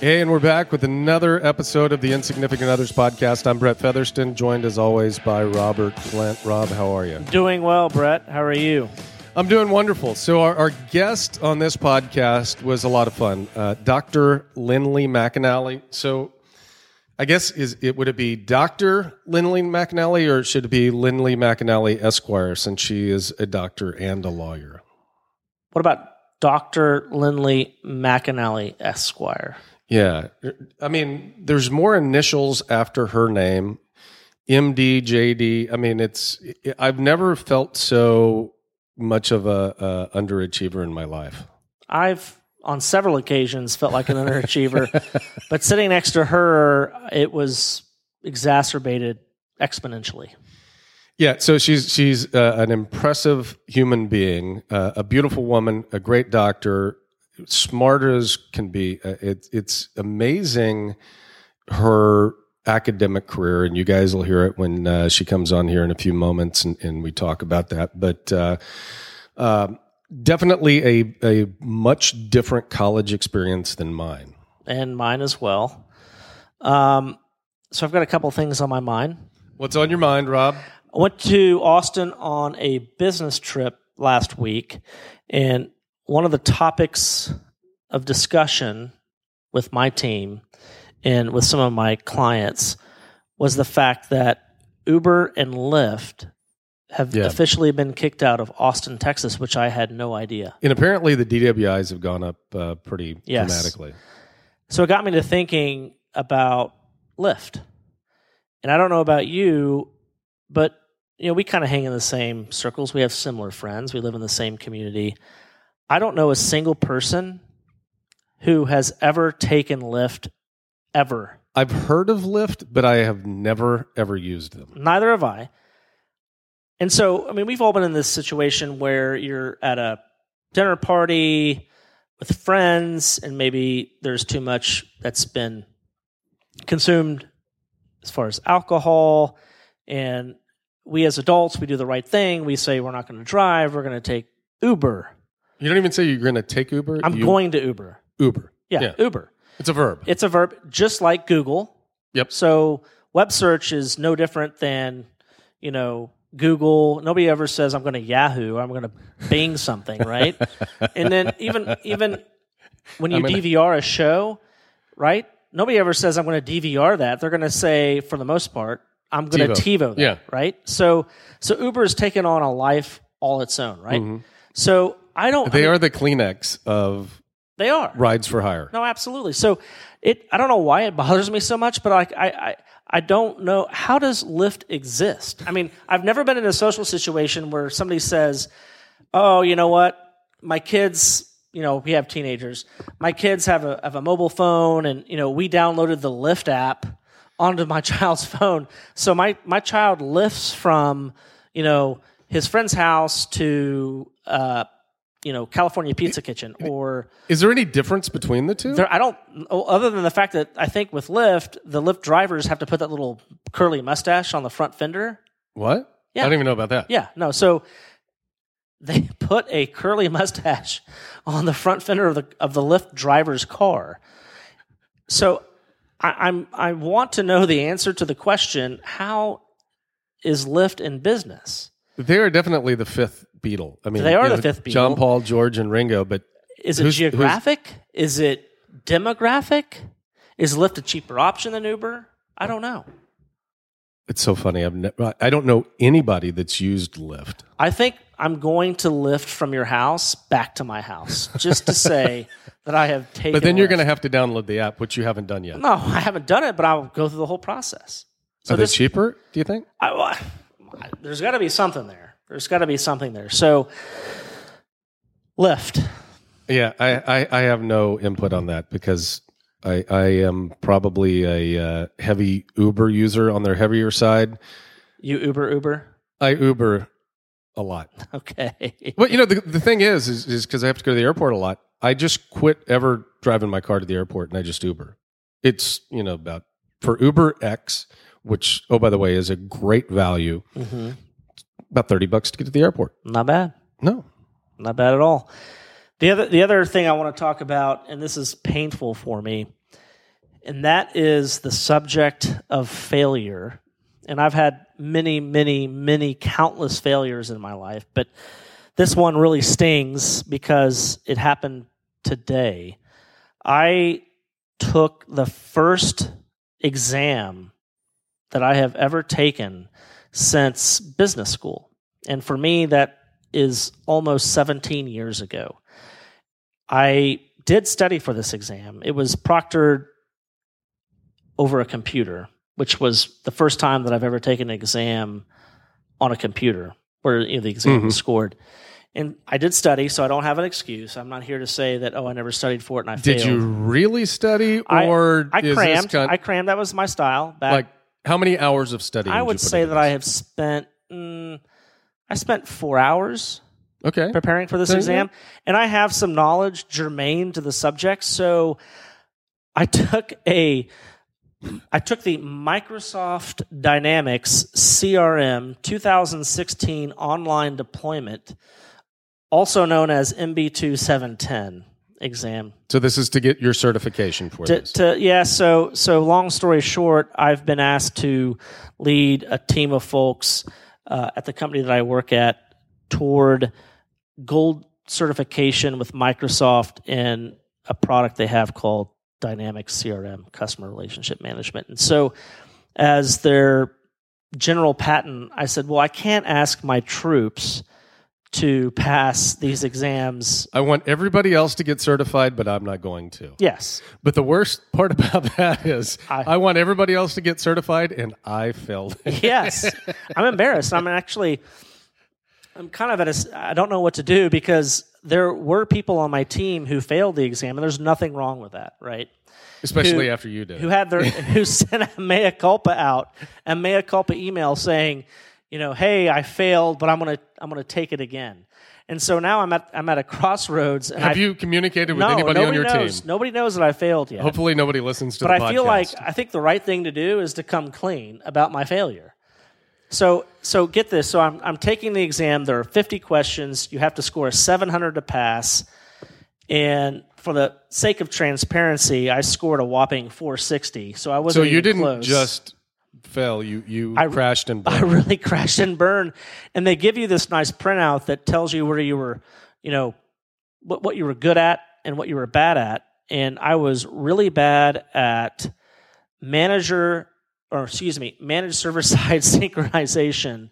Hey, and we're back with another episode of the Insignificant Others podcast. I'm Brett Featherston, joined as always by Robert Flint. Rob, how are you? Doing well, Brett. How are you? I'm doing wonderful. So, our, our guest on this podcast was a lot of fun, uh, Dr. Lindley McAnally. So, I guess is it would it be Dr. Lindley McAnally or should it be Lindley McAnally Esquire since she is a doctor and a lawyer? What about Dr. Lindley McAnally Esquire? Yeah. I mean, there's more initials after her name. MD, JD. I mean, it's I've never felt so much of a, a underachiever in my life. I've on several occasions felt like an underachiever, but sitting next to her, it was exacerbated exponentially. Yeah, so she's she's uh, an impressive human being, uh, a beautiful woman, a great doctor, smart as can be. Uh, it, it's amazing her academic career, and you guys will hear it when uh, she comes on here in a few moments, and, and we talk about that. But uh, uh, definitely a a much different college experience than mine, and mine as well. Um, so I've got a couple things on my mind. What's on your mind, Rob? I went to Austin on a business trip last week, and one of the topics of discussion with my team and with some of my clients was the fact that Uber and Lyft have yeah. officially been kicked out of Austin, Texas, which I had no idea. And apparently the DWIs have gone up uh, pretty yes. dramatically. So it got me to thinking about Lyft. And I don't know about you, but you know, we kind of hang in the same circles. We have similar friends. We live in the same community. I don't know a single person who has ever taken Lyft ever. I've heard of Lyft, but I have never ever used them. Neither have I. And so, I mean, we've all been in this situation where you're at a dinner party with friends, and maybe there's too much that's been consumed as far as alcohol. And we as adults, we do the right thing. We say we're not going to drive, we're going to take Uber. You don't even say you're going to take Uber. I'm you, going to Uber. Uber. Yeah, yeah, Uber. It's a verb. It's a verb, just like Google. Yep. So web search is no different than, you know, Google. Nobody ever says I'm going to Yahoo. I'm going to Bing something, right? and then even even when you DVR a show, right? Nobody ever says I'm going to DVR that. They're going to say, for the most part, I'm going to TiVo that, yeah. right? So so Uber has taken on a life all its own, right? Mm-hmm. So I don't. They I mean, are the Kleenex of. They are rides for hire. No, absolutely. So it. I don't know why it bothers me so much, but I, I, I, I don't know how does Lyft exist. I mean, I've never been in a social situation where somebody says, "Oh, you know what, my kids." You know, we have teenagers. My kids have a have a mobile phone, and you know, we downloaded the Lyft app onto my child's phone. So my my child lifts from you know his friend's house to uh, you know California Pizza Kitchen or is there any difference between the two? There, I don't other than the fact that I think with Lyft the Lyft drivers have to put that little curly mustache on the front fender. What? Yeah. I don't even know about that. Yeah, no. So they put a curly mustache on the front fender of the of the Lyft driver's car. So I, I'm I want to know the answer to the question: How is Lyft in business? They are definitely the fifth Beatle. I mean, they are the know, fifth Beatle. John Paul, George, and Ringo. But is it geographic? Is it demographic? Is Lyft a cheaper option than Uber? I don't know. It's so funny. I've ne- I don't know anybody that's used Lyft. I think I'm going to lift from your house back to my house just to say that I have taken. But then you're going to have to download the app, which you haven't done yet. No, I haven't done it, but I'll go through the whole process. So Are this, they cheaper? Do you think? I, I, there's got to be something there. There's got to be something there. So, Lyft. Yeah, I, I, I, have no input on that because I, I am probably a uh, heavy Uber user on their heavier side. You Uber Uber? I Uber a lot. Okay. Well, you know, the, the thing is, is because I have to go to the airport a lot. I just quit ever driving my car to the airport and I just Uber. It's, you know, about for Uber X, which, oh, by the way, is a great value. Mm-hmm. About 30 bucks to get to the airport. Not bad. No. Not bad at all. The other, the other thing I want to talk about, and this is painful for me, and that is the subject of failure. And I've had many, many, many countless failures in my life, but this one really stings because it happened today. I took the first exam that I have ever taken since business school. And for me, that is almost 17 years ago. I did study for this exam. It was proctored over a computer, which was the first time that I've ever taken an exam on a computer where you know, the exam mm-hmm. was scored. And I did study, so I don't have an excuse. I'm not here to say that oh, I never studied for it and I did failed. Did you really study, or I, I crammed? Kind of, I crammed. That was my style. Back, like how many hours of study? I would say that I have spent. Mm, I spent four hours. Okay. Preparing for this exam, and I have some knowledge germane to the subject. So I took a I took the Microsoft Dynamics CRM 2016 online deployment, also known as MB2 710 exam. So this is to get your certification for to, this. To, yeah. So so long story short, I've been asked to lead a team of folks uh, at the company that I work at toward gold certification with Microsoft in a product they have called Dynamics CRM, Customer Relationship Management. And so, as their general patent, I said, well, I can't ask my troops to pass these exams. I want everybody else to get certified, but I'm not going to. Yes. But the worst part about that is I, I want everybody else to get certified, and I failed. yes. I'm embarrassed. I'm actually, I'm kind of at a, I don't know what to do because there were people on my team who failed the exam, and there's nothing wrong with that, right? Especially who, after you did. Who had their, who sent a mea culpa out, a mea culpa email saying, you know, hey, I failed, but I'm gonna I'm gonna take it again. And so now I'm at I'm at a crossroads. Have I, you communicated with no, anybody on your knows. team? Nobody knows that I failed yet. Hopefully, nobody listens to. But I podcast. feel like I think the right thing to do is to come clean about my failure. So so get this. So I'm I'm taking the exam. There are 50 questions. You have to score a 700 to pass. And for the sake of transparency, I scored a whopping 460. So I wasn't. So you didn't close. just fell. You you I, crashed and burned. I really crashed and burned. And they give you this nice printout that tells you where you were, you know, what what you were good at and what you were bad at. And I was really bad at manager or excuse me, managed server side synchronization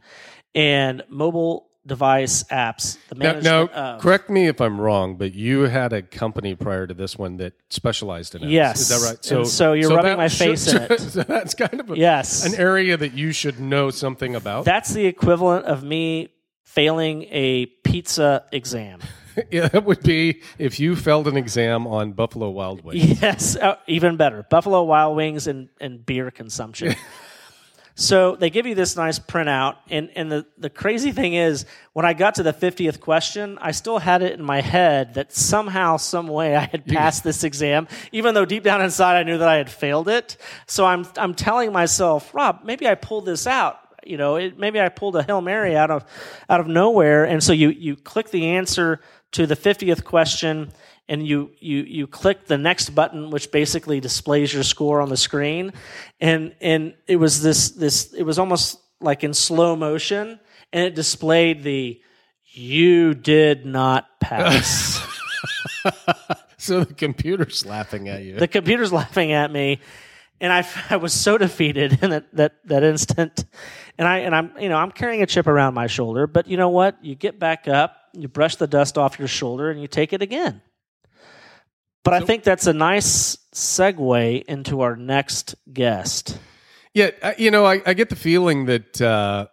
and mobile device apps. The management now, now correct me if I'm wrong, but you had a company prior to this one that specialized in apps. Yes, is that right? So, so you're so rubbing my face should, in it. So that's kind of a, yes, an area that you should know something about. That's the equivalent of me failing a pizza exam. yeah, that would be if you failed an exam on Buffalo Wild Wings. Yes, uh, even better. Buffalo Wild Wings and, and beer consumption. So they give you this nice printout, and, and the, the crazy thing is, when I got to the 50th question, I still had it in my head that somehow, some way, I had passed this exam, even though deep down inside I knew that I had failed it. So I'm, I'm telling myself, Rob, maybe I pulled this out. You know, it, maybe I pulled a Hail Mary out of, out of nowhere. And so you, you click the answer to the 50th question, and you you you click the next button which basically displays your score on the screen. And and it was this this it was almost like in slow motion and it displayed the you did not pass. So the computer's laughing at you. The computer's laughing at me and I, I was so defeated in that, that, that instant. And I and I'm you know I'm carrying a chip around my shoulder but you know what? You get back up you brush the dust off your shoulder and you take it again but I think that's a nice segue into our next guest. Yeah, you know, I, I get the feeling that uh,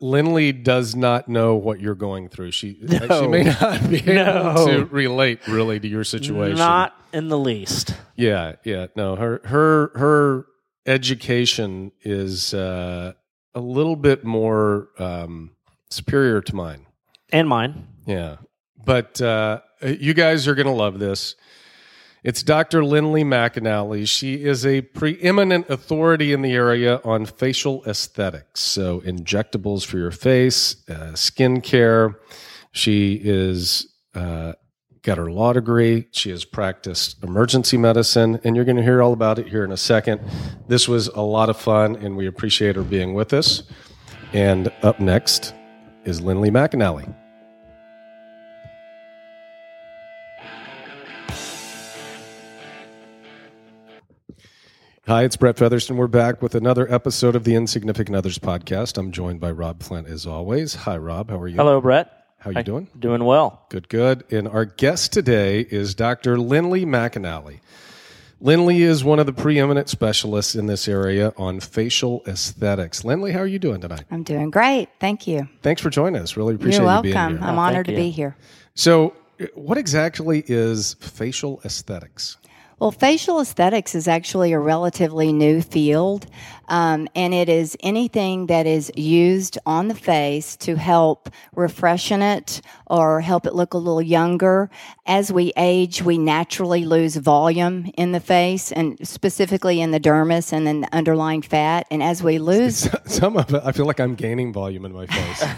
Lindley does not know what you're going through. She no. she may not be no. able to relate really to your situation. Not in the least. Yeah, yeah. No, her her her education is uh, a little bit more um, superior to mine and mine. Yeah, but uh, you guys are going to love this. It's Dr. Lindley McAnally. She is a preeminent authority in the area on facial aesthetics, so injectables for your face, uh, skin care. She is uh, got her law degree. She has practiced emergency medicine, and you're going to hear all about it here in a second. This was a lot of fun, and we appreciate her being with us. And up next is Lindley McAnally. Hi, it's Brett Featherston. We're back with another episode of the Insignificant Others podcast. I'm joined by Rob Flint as always. Hi, Rob. How are you? Hello, Brett. How are you doing? Doing well. Good, good. And our guest today is Dr. Lindley McAnally. Lindley is one of the preeminent specialists in this area on facial aesthetics. Lindley, how are you doing tonight? I'm doing great. Thank you. Thanks for joining us. Really appreciate You're you being welcome. here. I'm Oh, honored to you. be here. So, what exactly is facial aesthetics? Well, facial aesthetics is actually a relatively new field, um, and it is anything that is used on the face to help refreshen it or help it look a little younger. As we age, we naturally lose volume in the face, and specifically in the dermis and then the underlying fat. And as we lose Some of it, I feel like I'm gaining volume in my face.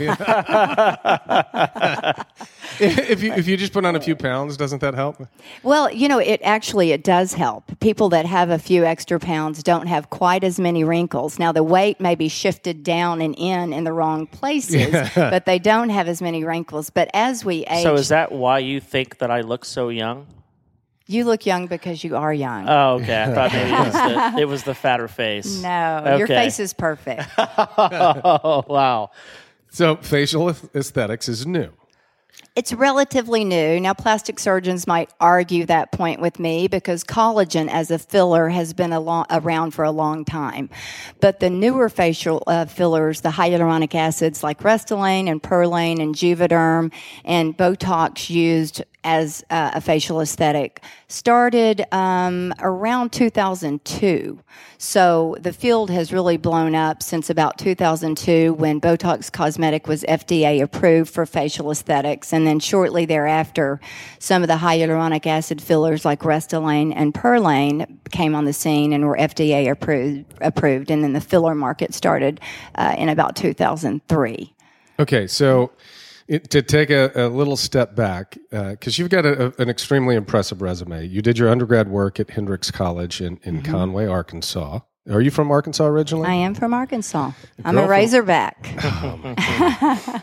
if you if you just put on a few pounds, doesn't that help? Well, you know, it actually it does help. People that have a few extra pounds don't have quite as many wrinkles. Now the weight may be shifted down and in in the wrong places, but they don't have as many wrinkles. But as we age, So is that why you think that I look so young? you look young because you are young. Oh, okay. I thought maybe it was the, it was the fatter face. no, your face is perfect. Oh, wow. So, facial aesthetics is new. It's relatively new. Now, plastic surgeons might argue that point with me because collagen as a filler has been long, around for a long time. But the newer facial uh, fillers, the hyaluronic acids like Restylane and Perlane and Juvederm and Botox used as uh, a facial aesthetic started um, around 2002. So the field has really blown up since about 2002 when Botox Cosmetic was FDA approved for facial aesthetics. And then shortly thereafter, some of the hyaluronic acid fillers like Restylane and Perlane came on the scene and were FDA approved. approved. And then the filler market started uh, in about 2003. Okay, so it, to take a, a little step back, because you've got a, a- an extremely impressive resume. You did your undergrad work at Hendrix College in, in Conway, Arkansas. Are you from Arkansas originally? I am from Arkansas. I'm a from- Razorback.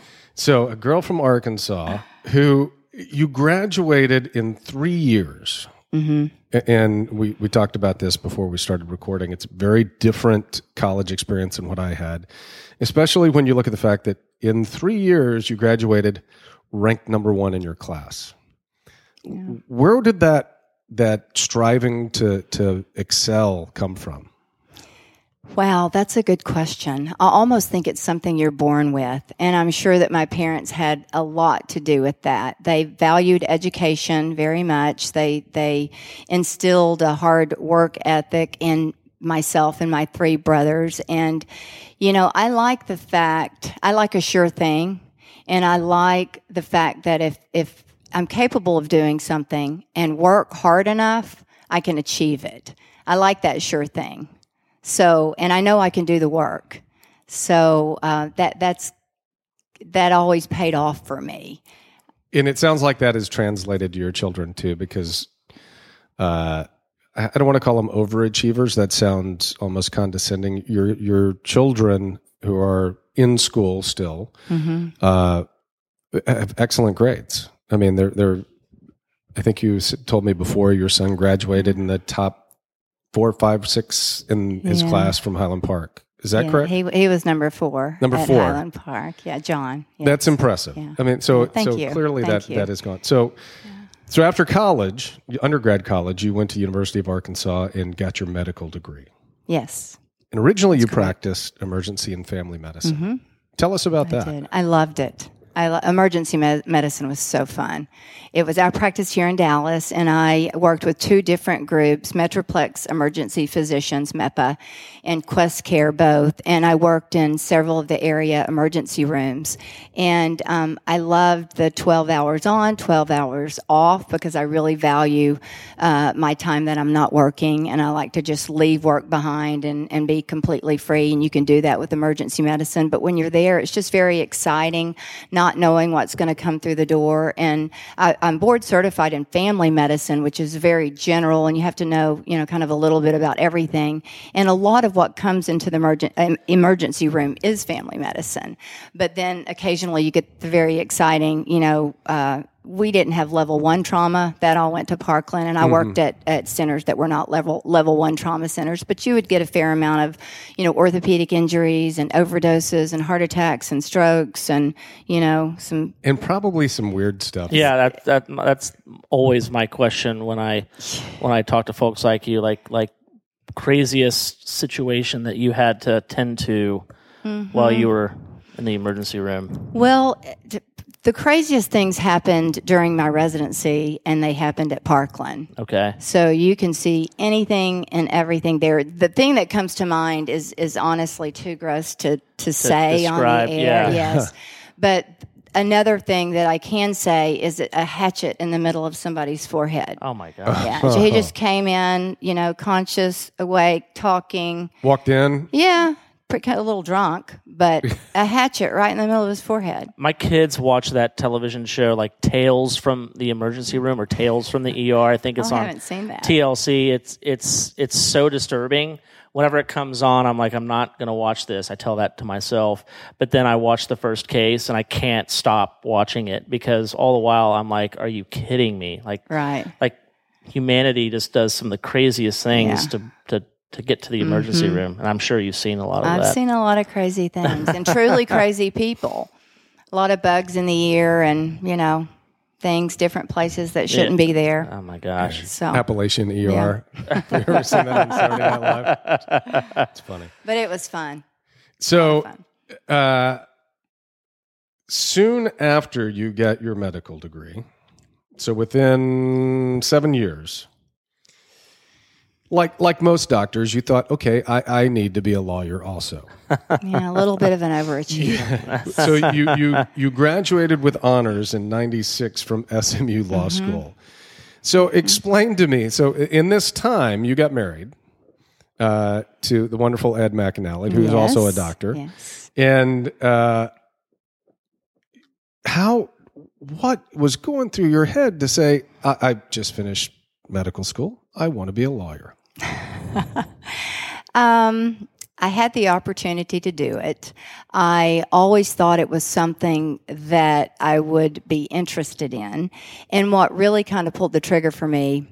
So, a girl from Arkansas who you graduated in three years. Mm-hmm. And we, we talked about this before we started recording. It's a very different college experience than what I had, especially when you look at the fact that in three years you graduated ranked number one in your class. Where did that that striving to to excel come from? Wow, that's a good question. I almost think it's something you're born with. And I'm sure that my parents had a lot to do with that. They valued education very much. They, they instilled a hard work ethic in myself and my three brothers. And, you know, I like the fact, I like a sure thing. And I like the fact that if, if I'm capable of doing something and work hard enough, I can achieve it. I like that sure thing. So, and I know I can do the work. So uh, that that's that always paid off for me. And it sounds like that is translated to your children too, because uh, I don't want to call them overachievers. That sounds almost condescending. Your your children who are in school still uh, have excellent grades. I mean, they're they're. I think you told me before your son graduated in the top four, five, six in his Yeah. class from Highland Park. Is that Yeah, correct? He he was number four. Number four. Highland Park. Yeah, John. That's impressive. I mean, so Thank so you. clearly Thank that you. that is gone. So so after college, undergrad college, you went to University of Arkansas and got your medical degree. yes. And originally, you practiced emergency and family medicine. Mm-hmm. Tell us about that. did. I loved it. I emergency med- medicine was so fun. It was our practice here in Dallas, and I worked with two different groups: Metroplex Emergency Physicians (MEPA) and Quest Care, both. And I worked in several of the area emergency rooms. And um, I loved the 12 hours on, 12 hours off because I really value uh, my time that I'm not working, and I like to just leave work behind and, and be completely free. And you can do that with emergency medicine. But when you're there, it's just very exciting, not not knowing what's going to come through the door. And I, I'm board certified in family medicine, which is very general, and you have to know, you know, kind of a little bit about everything. And a lot of what comes into the emergen- emergency room is family medicine. But then occasionally you get the very exciting, you know, uh, we didn't have level one trauma. That all went to Parkland, and I mm-hmm. worked at, at centers that were not level level one trauma centers. But you would get a fair amount of, you know, orthopedic injuries and overdoses and heart attacks and strokes and you know some and probably some weird stuff. Yeah, that that that's always my question when I when I talk to folks like you, like like craziest situation that you had to attend to mm-hmm. while you were in the emergency room. Well, t- the craziest things happened during my residency, and they happened at Parkland. Okay. So you can see anything and everything there. The thing that comes to mind is is honestly too gross to to, say on the air. yeah. Yes, but another thing that I can say is a hatchet in the middle of somebody's forehead. Oh my god. Yeah, so he just came in, you know, conscious, awake, talking. Walked in. Yeah, pretty, kind of a little drunk, but a hatchet right in the middle of his forehead. My kids watch that television show like Tales from the Emergency Room or Tales from the ER. I think it's Oh, I on haven't seen that. TLC. It's it's it's so disturbing. Whenever it comes on, I'm like, I'm not gonna watch this. I tell that to myself. But then I watch the first case and I can't stop watching it because all the while I'm like, Are you kidding me? Like Right. like humanity just does some of the craziest things Yeah. To to to get to the emergency room. And I'm sure you've seen a lot of I've that. seen a lot of crazy things and truly crazy people. A lot of bugs in the ear and, you know, things, different places that shouldn't be there. oh my gosh. So, Appalachian ER. Have you ever seen that on Saturday Night Live? It's funny. but it was fun. So, Fun. uh, soon after you get your medical degree, so within seven years, like like most doctors, you thought, okay, I, I need to be a lawyer also. Yeah, a little bit of an overachiever. so you you you graduated with honors in '96 from SMU Law Mm-hmm. School. So explain to me. So in this time, you got married uh, to the wonderful Ed McAnally, who's also a doctor, Yes. and uh, how what was going through your head to say, I, I just finished medical school. I want to be a lawyer. Um, I had the opportunity to do it. I always thought it was something that I would be interested in. And what really kind of pulled the trigger for me,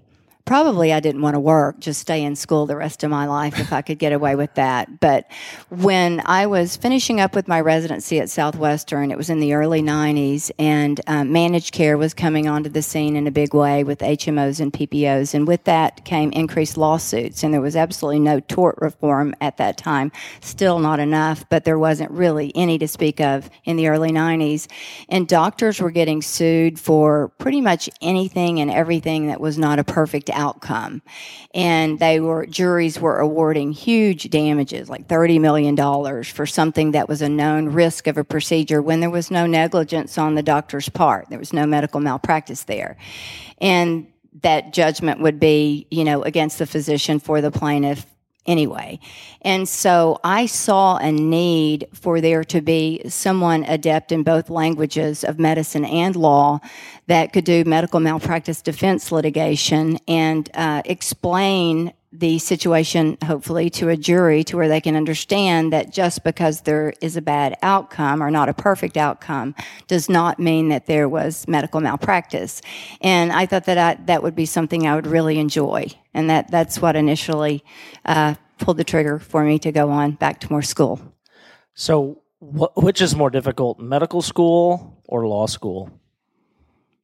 probably I didn't want to work, just stay in school the rest of my life if I could get away with that. But when I was finishing up with my residency at Southwestern, it was in the early 90s, and um, managed care was coming onto the scene in a big way with HMOs and PPOs. And with that came increased lawsuits, and there was absolutely no tort reform at that time. Still not enough, but there wasn't really any to speak of in the early 90s. And doctors were getting sued for pretty much anything and everything that was not a perfect outcome. And they were, juries were awarding huge damages, like $30 million for something that was a known risk of a procedure when there was no negligence on the doctor's part. There was no medical malpractice there. And that judgment would be, you know, against the physician for the plaintiff anyway. And so I saw a need for there to be someone adept in both languages of medicine and law that could do medical malpractice defense litigation and uh, explain the situation, hopefully, to a jury to where they can understand that just because there is a bad outcome or not a perfect outcome does not mean that there was medical malpractice. And I thought that I, that would be something I would really enjoy. And that, that's what initially uh, pulled the trigger for me to go on back to more school. So, wh- which is more difficult, medical school or law school?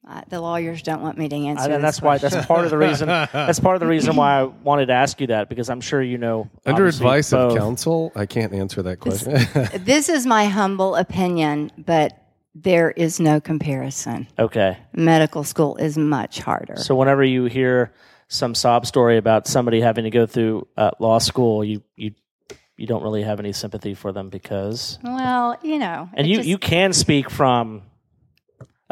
Uh, the lawyers don't want me to answer. And this that's why that's part of the reason. That's part of the reason why I wanted to ask you that because I'm sure you know. Under obviously, advice of counsel, I can't answer that question. This is my humble opinion, but there is no comparison. Okay, Medical school is much harder. so whenever you hear some sob story about somebody having to go through uh, law school, you you you don't really have any sympathy for them because, well, you know, and you just- you can speak from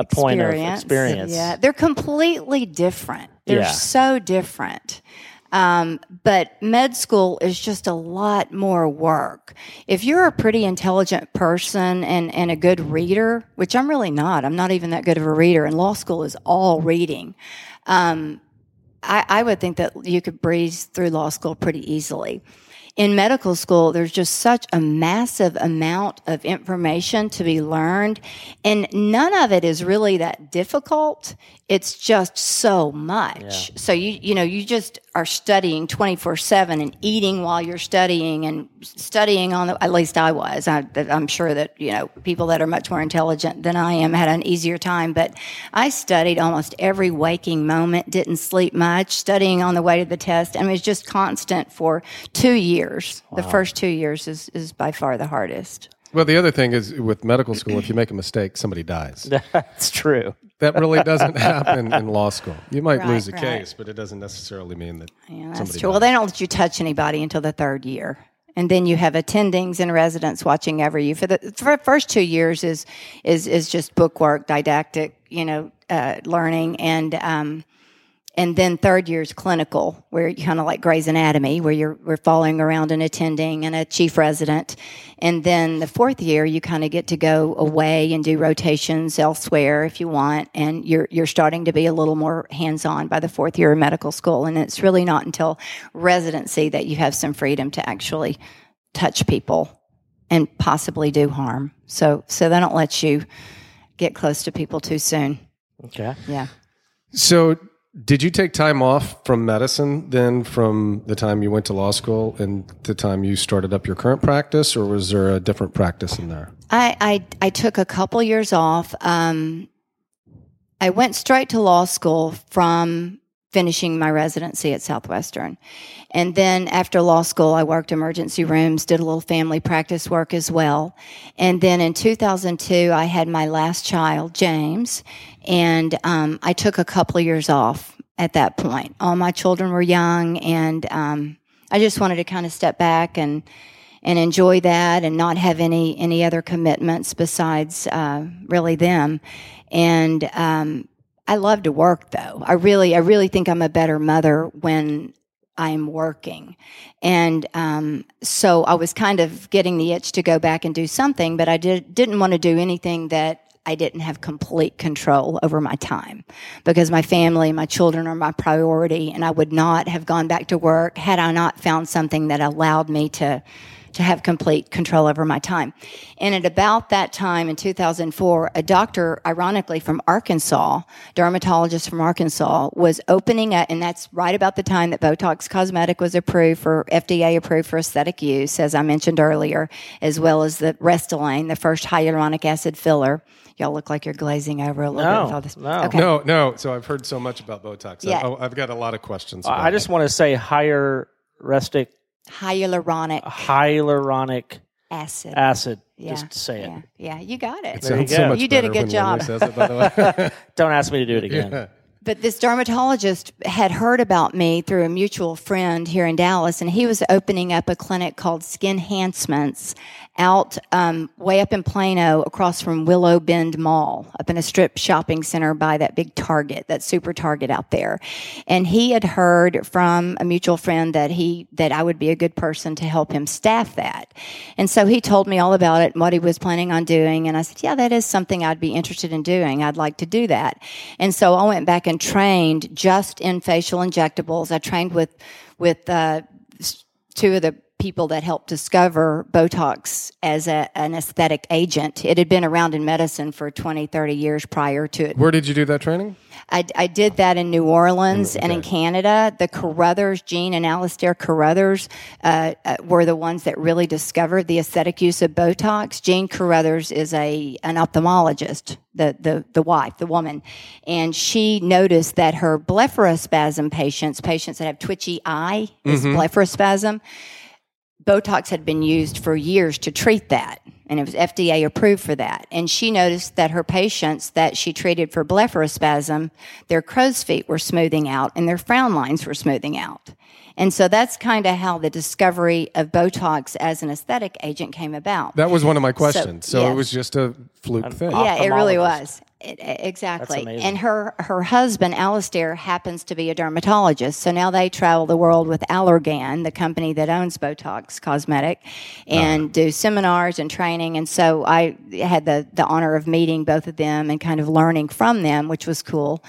a point of experience. Yeah, they're completely different. They're Yeah. so different. Um, but med school is just a lot more work. If you're a pretty intelligent person and, and a good reader, which I'm really not, I'm not even that good of a reader, and law school is all reading. Um, I, I would think that you could breeze through law school pretty easily in medical school, there's just such a massive amount of information to be learned, and none of it is really that difficult. It's just so much. Yeah. So you you know you just are studying 24 seven and eating while you're studying and studying on the. At least I was. I, I'm sure that you know people that are much more intelligent than I am had an easier time. But I studied almost every waking moment. Didn't sleep much. Studying on the way to the test. I mean, it was just constant for two years. Wow. The first two years is is by far the hardest. Well, the other thing is with medical school, if you make a mistake, somebody dies. That's true. That really doesn't happen in law school. You might right, lose a right. case, but it doesn't necessarily mean that. Yeah, that's true. Dies. Well, they don't let you touch anybody until the third year. And then you have attendings and residents watching over you for the, for first two years is is is just bookwork, didactic, you know, uh, learning, and um, and then third year is clinical, where you kind of like Grey's Anatomy, where you're we're following around and attending and a chief resident. And then the fourth year, you kind of get to go away and do rotations elsewhere if you want, and you're you're starting to be a little more hands on by the fourth year of medical school. And it's really not until residency that you have some freedom to actually touch people and possibly do harm. So so they don't let you get close to people too soon. Okay. Yeah. So did you take time off from medicine then from the time you went to law school and the time you started up your current practice, or was there a different practice in there? I, I, I took a couple years off. Um, I went straight to law school from finishing my residency at Southwestern. And then after law school, I worked emergency rooms, did a little family practice work as well. And then in 2002, I had my last child, James, and um, I took a couple of years off at that point. All my children were young, and um, I just wanted to kind of step back and and enjoy that, and not have any any other commitments besides uh, really them. And um, I love to work, though. I really, I really think I'm a better mother when I'm working. And um, so I was kind of getting the itch to go back and do something, but I did, didn't want to do anything that I didn't have complete control over my time because my family, my children are my priority, and I would not have gone back to work had I not found something that allowed me to to have complete control over my time. And at about that time in 2004, a doctor, ironically from Arkansas, dermatologist from Arkansas, was opening up, and that's right about the time that Botox Cosmetic was approved for FDA approved for aesthetic use, as I mentioned earlier, as well as the Restylane, the first hyaluronic acid filler. Y'all look like you're glazing over a little no, bit with all this. No, okay. no, no. So I've heard so much about Botox. Yeah. Oh, I, have got a lot of questions. I just want to say higher restic hyaluronic hyaluronic acid. Acid. Yeah. Just say it. Yeah. yeah, you got it. it sounds so much you did a good job. It, Don't ask me to do it again. Yeah. But this dermatologist had heard about me through a mutual friend here in Dallas, and he was opening up a clinic called Skin Enhancements out um, way up in Plano, across from Willow Bend Mall, up in a strip shopping center by that big Target, that super Target out there. And he had heard from a mutual friend that he that I would be a good person to help him staff that. And so he told me all about it and what he was planning on doing. And I said, "Yeah, that is something I'd be interested in doing. I'd like to do that." And so I went back and trained just in facial injectables. I trained with with uh, two of the people that helped discover Botox as a, an aesthetic agent. It had been around in medicine for 20, 30 years prior to it. Where did you do that training? I, I did that in New Orleans okay. and in Canada. The Carruthers, Jean and Alastair Carruthers, uh, uh, were the ones that really discovered the aesthetic use of Botox. Jean Carruthers is a an ophthalmologist, the the the wife, the woman, and she noticed that her blepharospasm patients, patients that have twitchy eye, is mm-hmm. blepharospasm Botox had been used for years to treat that, and it was FDA approved for that. And she noticed that her patients that she treated for blepharospasm, their crow's feet were smoothing out and their frown lines were smoothing out. And so that's kind of how the discovery of Botox as an aesthetic agent came about. That was one of my questions. So, yeah. it was just a fluke thing. yeah, it really was. Exactly. And her her husband Alastair happens to be a dermatologist. So now they travel the world with Allergan, the company that owns Botox Cosmetic, oh, and do seminars and training. And so I had the the honor of meeting both of them and kind of learning from them, which was cool.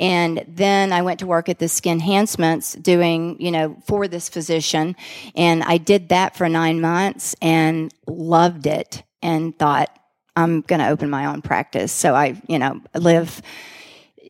And then I went to work at the Skin Enhancements doing, you know, for this physician, and I did that for 9 months and loved it and thought I'm going to open my own practice. So I, you know, live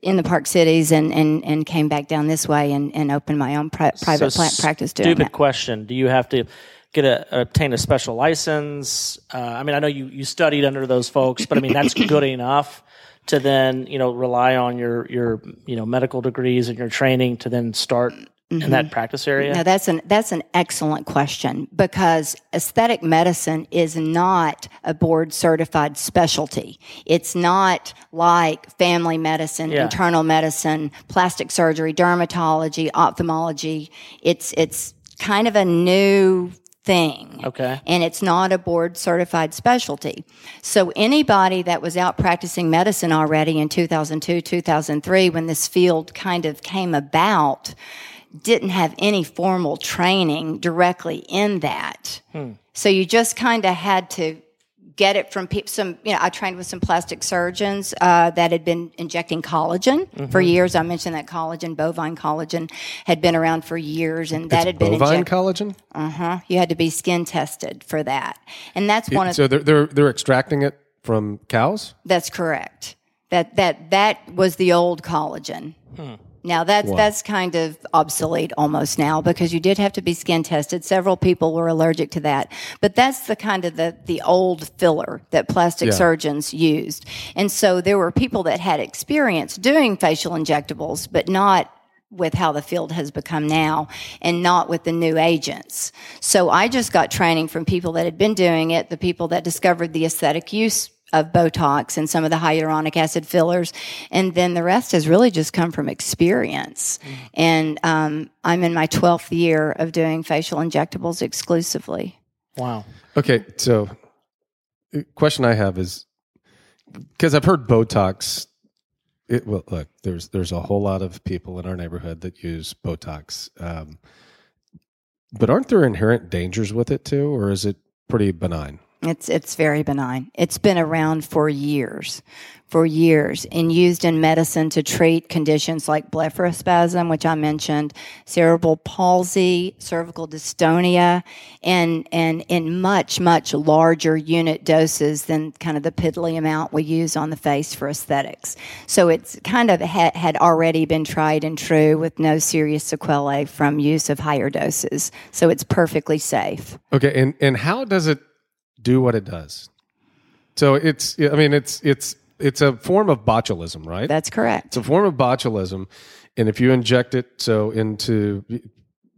in the Park Cities and, and, and came back down this way and, and opened my own pri- private So plant practice Stupid question. Do you have to get a obtain a special license? Uh, I mean, I know you you studied under those folks, but I mean that's good enough to then you know rely on your your you know medical degrees and your training to then start in Mm-hmm. that practice area. Now that's an that's an excellent question because aesthetic medicine is not a board certified specialty. It's not like family medicine, Yeah. internal medicine, plastic surgery, dermatology, ophthalmology. It's it's kind of a new thing. Okay. And it's not a board certified specialty. So anybody that was out practicing medicine already in 2002, 2003 when this field kind of came about didn't have any formal training directly in that. So you just kind of had to get it from people. Some, you know, I trained with some plastic surgeons uh, that had been injecting collagen for years. I mentioned that collagen, bovine collagen, had been around for years, and that had been Bovine injected. collagen? Uh huh. You had to be skin tested for that, and that's one of So they're, they're, they're extracting it from cows? that's correct. That that that was the old collagen. Now that's that's kind of obsolete almost now because you did have to be skin tested. Several people were allergic to that, but that's the kind of the the old filler that plastic Yeah. surgeons used. And so there were people that had experience doing facial injectables, but not with how the field has become now and not with the new agents. So I just got training from people that had been doing it, the people that discovered the aesthetic use of Botox and some of the hyaluronic acid fillers. And then the rest has really just come from experience. And um, I'm in my 12th year of doing facial injectables exclusively. Wow. Okay, so the question I have is because I've heard Botox. It, well, look, there's there's a whole lot of people in our neighborhood that use Botox, um, but aren't there inherent dangers with it too, or is it pretty benign? It's it's very benign. It's been around for years, for years, and used in medicine to treat conditions like blepharospasm, which I mentioned, cerebral palsy, cervical dystonia, and and in much much larger unit doses than kind of the piddly amount we use on the face for aesthetics. So it's kind of had, had already been tried and true with no serious sequelae from use of higher doses. So it's perfectly safe. Okay, and and how does it do what it does? So it's I mean it's it's it's a form of botulism, right? That's correct. It's a form of botulism, and if you inject it so into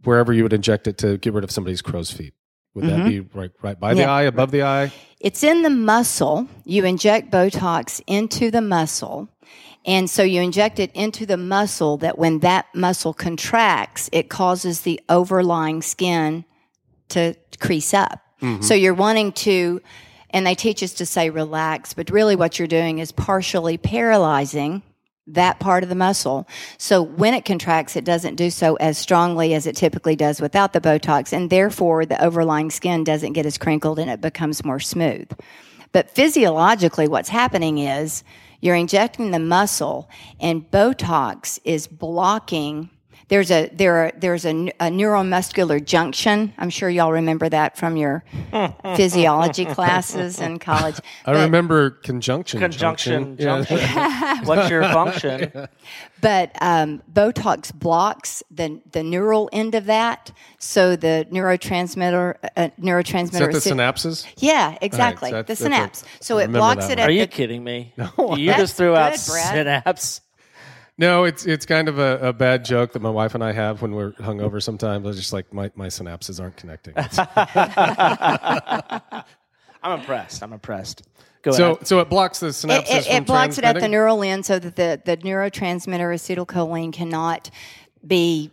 wherever you would inject it to get rid of somebody's crow's feet, would that be mm-hmm. right right by the eye, above the eye? It's in the muscle. You inject Botox into the muscle. And so you inject it into the muscle that when that muscle contracts, it causes the overlying skin to crease up. Mm-hmm. So you're wanting to, and they teach us to say relax, but really what you're doing is partially paralyzing that part of the muscle. So when it contracts, it doesn't do so as strongly as it typically does without the Botox, and therefore the overlying skin doesn't get as crinkled and it becomes more smooth. But physiologically, what's happening is you're injecting the muscle, and Botox is blocking. There's a there are, there's a, n- a neuromuscular junction. I'm sure y'all remember that from your physiology classes in college. I remember conjunction. Conjunction. junction. Yeah. What's your function? But um, Botox blocks the the neural end of that, so the neurotransmitter uh, neurotransmitter. Is that the si- synapses? Yeah, exactly. that's- the that's a- synapse. so it blocks it at Are you the, kidding me? No, you just threw out Brad. synapse. No, it's it's kind of a, a bad joke that my wife and I have when we're hungover. Sometimes I just like my, my synapses aren't connecting. I'm impressed. I'm impressed. Go so ahead. so it blocks the it, synapses. it, from it blocks it at the neural end so that the, the neurotransmitter acetylcholine cannot be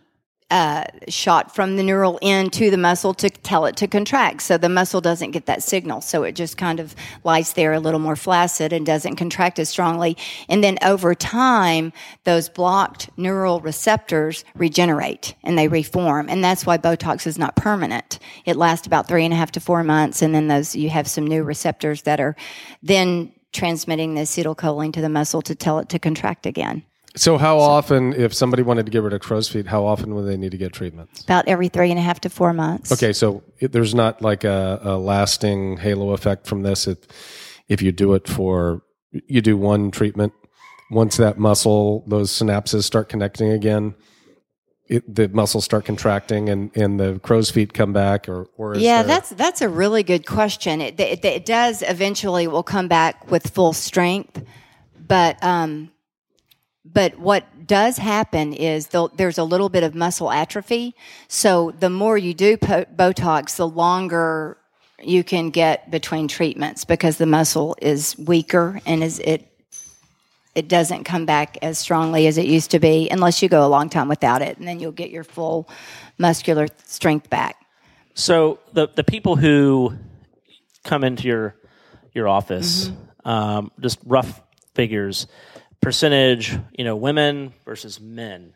uh, shot from the neural end to the muscle to tell it to contract. So the muscle doesn't get that signal. So it just kind of lies there a little more flaccid and doesn't contract as strongly. And then over time, those blocked neural receptors regenerate and they reform. And that's why Botox is not permanent. It lasts about three and a half to four months. And then those, you have some new receptors that are then transmitting the acetylcholine to the muscle to tell it to contract again. So, how often, if somebody wanted to get rid of crow's feet, how often would they need to get treatments? About every three and a half to four months. Okay, so it, there's not like a, a, lasting halo effect from this. If, if you do it for, you do one treatment, once that muscle, those synapses start connecting again, it, the muscles start contracting and, and the crow's feet come back or, or yeah there... that's that's a really good question it, it, it, does eventually will come back with full strength but um, but what does happen is there's a little bit of muscle atrophy. So the more you do Botox, the longer you can get between treatments because the muscle is weaker and is it it doesn't come back as strongly as it used to be unless you go a long time without it and then you'll get your full muscular strength back. So the the people who come into your your office, mm-hmm. um, just rough figures, percentage, you know, women versus men?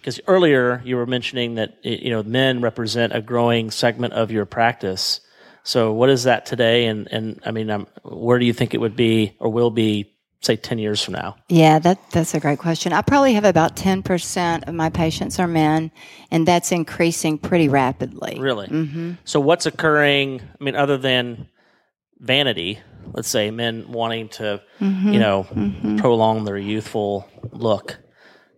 Because earlier you were mentioning that you know men represent a growing segment of your practice. So what is that today? And and I mean, um, where do you think it would be or will be, say, ten years from now? Yeah, that that's a great question. I probably have about ten percent of my patients are men, and that's increasing pretty rapidly. Really? Mm-hmm. So what's occurring? I mean, other than vanity, let's say men wanting to, mm-hmm. you know, mm-hmm. prolong their youthful look,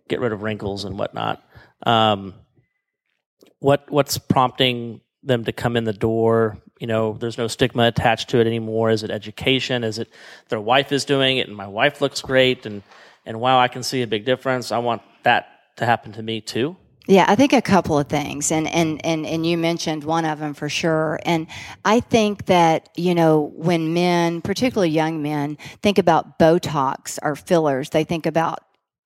get rid of wrinkles and whatnot. Um, what what's prompting them to come in the door? You know, there's no stigma attached to it anymore. Is it education? Is it their wife is doing it and my wife looks great and and wow, I can see a big difference. I want that to happen to me too. Yeah, I think a couple of things, and and and and you mentioned one of them for sure. And I think that you know when men, particularly young men, think about Botox or fillers, they think about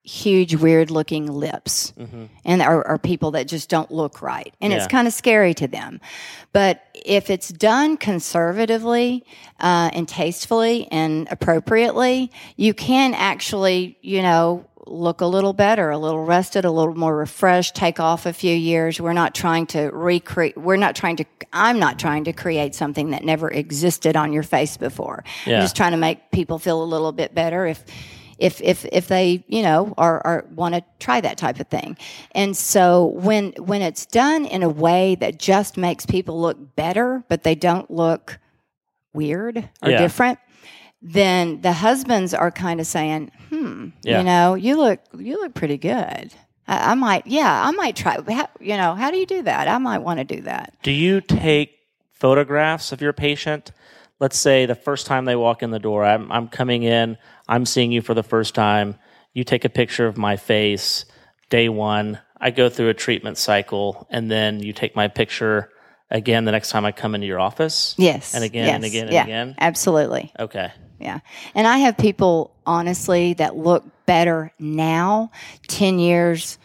huge, weird looking lips, mm-hmm. and are, are, people that just don't look right, and yeah. it's kind of scary to them. But if it's done conservatively uh, and tastefully and appropriately, you can actually, you know, look a little better, a little rested, a little more refreshed, take off a few years. We're not trying to recreate, we're not trying to, I'm not trying to create something that never existed on your face before. Yeah. I'm just trying to make people feel a little bit better if, if if if they you know are, are want to try that type of thing and so when when it's done in a way that just makes people look better but they don't look weird or yeah. different then the husbands are kind of saying, "Hmm, yeah. you know, you look you look pretty good. I, I might, yeah, I might try. How, you know, how do you do that? I might want to do that." Do you take photographs of your patient? Let's say the first time they walk in the door, I'm, I'm coming in, I'm seeing you for the first time. You take a picture of my face, day one. I go through a treatment cycle, and then you take my picture again the next time I come into your office? Yes. And again yes. and again and yeah, again? Absolutely. Okay. Yeah. And I have people, honestly, that look better now, 10 years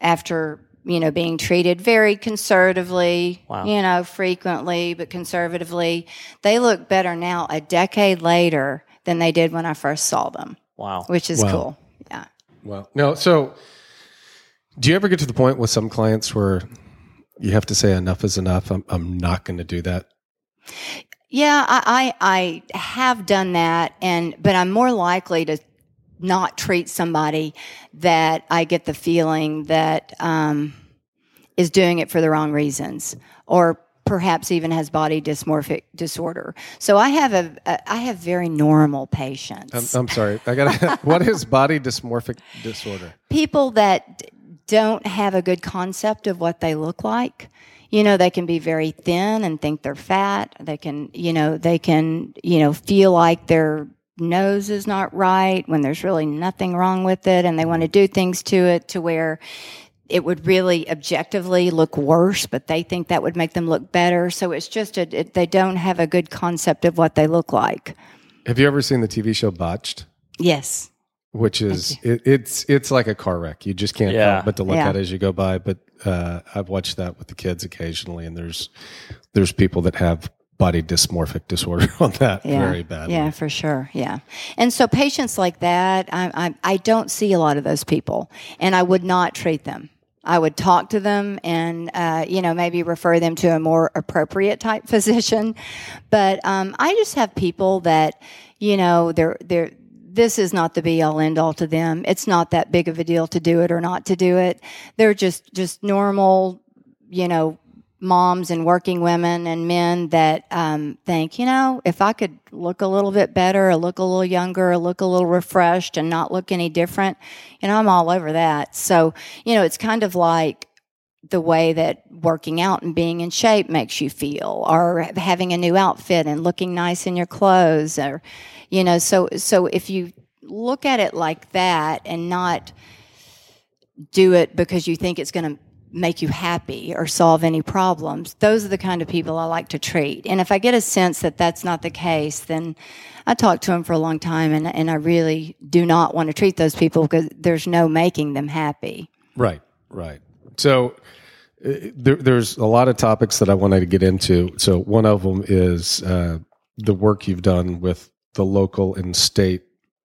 after, you know, being treated very conservatively, wow. you know, frequently, but conservatively. They look better now a decade later than they did when I first saw them. Wow. Which is wow. cool. Yeah. Well, no, so do you ever get to the point with some clients where you have to say enough is enough? I'm, I'm not going to do that? Yeah, I, I, I have done that, and but I'm more likely to not treat somebody that I get the feeling that um, is doing it for the wrong reasons, or perhaps even has body dysmorphic disorder. So I have a, a I have very normal patients. I'm, I'm sorry, I got what is body dysmorphic disorder? People that don't have a good concept of what they look like you know, they can be very thin and think they're fat. They can, you know, they can, you know, feel like their nose is not right when there's really nothing wrong with it and they want to do things to it to where it would really objectively look worse, but they think that would make them look better. So it's just a, it, they don't have a good concept of what they look like. Have you ever seen the TV show Botched? Yes. Which is it, it's it's like a car wreck. You just can't Yeah. help but to look Yeah. at it as you go by. But uh, I've watched that with the kids occasionally, and there's there's people that have body dysmorphic disorder on that yeah. very badly. Yeah, for sure. Yeah. And so patients like that, I, I, I don't see a lot of those people, and I would not treat them. I would talk to them and, uh, you know, maybe refer them to a more appropriate type physician. But um, I just have people that, you know, they're, they're, this is not the be all end all to them. It's not that big of a deal to do it or not to do it. They're just, just normal, you know, moms and working women and men that um, think, you know, if I could look a little bit better, or look a little younger, or look a little refreshed, and not look any different, you know, I'm all over that. So, you know, it's kind of like the way that working out and being in shape makes you feel, or having a new outfit and looking nice in your clothes, or, you know, so so if you look at it like that and not do it because you think it's going to make you happy or solve any problems. Those are the kind of people I like to treat. And if I get a sense that that's not the case, then I talk to them for a long time and, and I really do not want to treat those people because there's no making them happy. Right, right. So uh, there, there's a lot of topics that I wanted to get into. So one of them is uh, the work you've done with the local and state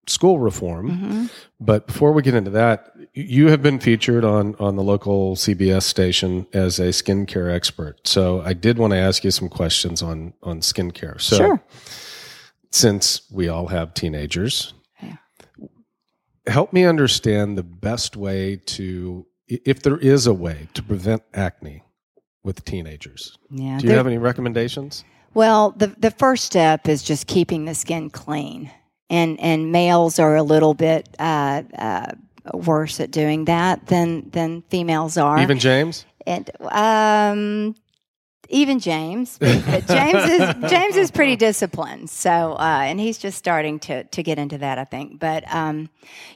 school reform. But before we get into that, you have been featured on on the local CBS station as a skincare expert. So I did want to ask you some questions on on skincare. So Sure. since we all have teenagers, help me understand the best way to, if there is a way to prevent acne with teenagers. Yeah. Do you have any recommendations? Well, the the first step is just keeping the skin clean, and and males are a little bit uh, uh, worse at doing that than than females are. Even James? and um, even James, but James is James is pretty disciplined. So, uh, and he's just starting to to get into that, I think. But um,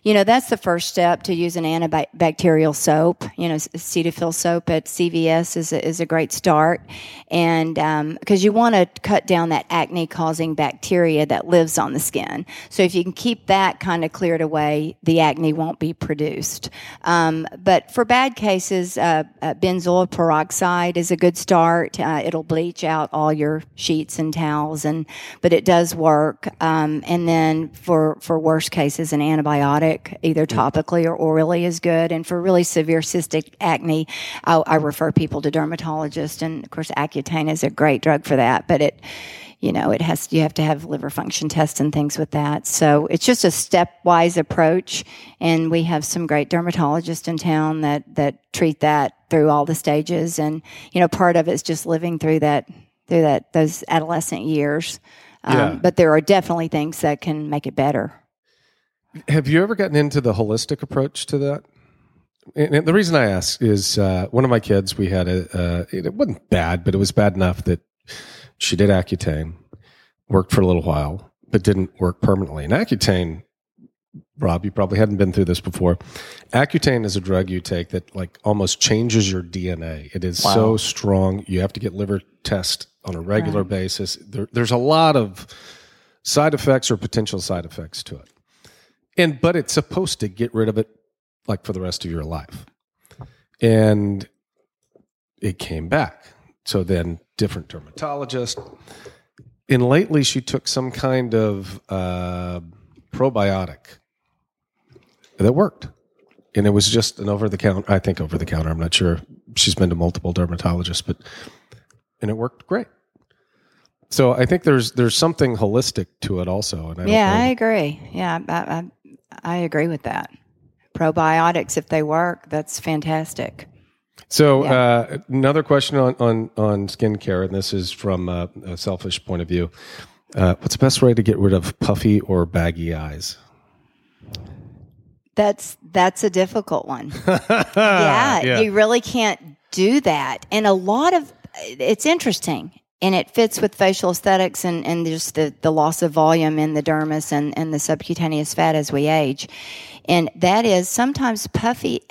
you know, that's the first step to use an antibacterial soap. You know, Cetaphil soap at CVS is a, is a great start, and because you want to cut down that acne causing bacteria that lives on the skin. So if you can keep that kind of cleared away, the acne won't be produced. Um, but for bad cases, uh, uh, benzoyl peroxide is a good start. Uh, it'll bleach out all your sheets and towels, and but it does work. Um, and then for for worse cases, an antibiotic, either topically or orally, is good. And for really severe cystic acne, I, I refer people to dermatologists. And of course, Accutane is a great drug for that, but it you know, it has you have to have liver function tests and things with that. So it's just a stepwise approach, and we have some great dermatologists in town that that treat that through all the stages. And you know, part of it's just living through that through that those adolescent years. Um, But there are definitely things that can make it better. Have you ever gotten into the holistic approach to that? And the reason I ask is uh, one of my kids, we had a, uh, it wasn't bad, but it was bad enough that she did Accutane, worked for a little while, but didn't work permanently. And Accutane, Rob, you probably hadn't been through this before. Accutane is a drug you take that like almost changes your DNA. It is so strong. You have to get liver tests on a regular basis. There, there's a lot of side effects or potential side effects to it. And but it's supposed to get rid of it like for the rest of your life. And it came back. So then different dermatologist. And lately she took some kind of uh, probiotic that worked. And it was just an over the counter, I think over the counter. I'm not sure. She's been to multiple dermatologists, but and it worked great. So I think there's there's something holistic to it also. And I Yeah, know- I agree. Yeah, I, I, I agree with that. Probiotics, if they work, that's fantastic. So uh, another question on, on on skincare, and this is from uh, a selfish point of view. Uh, what's the best way to get rid of puffy or baggy eyes? That's that's a difficult one. yeah, Yeah. you really can't do that. And a lot of it's interesting and it fits with facial aesthetics and, and just the, the loss of volume in the dermis and, and the subcutaneous fat as we age. And that is sometimes puffy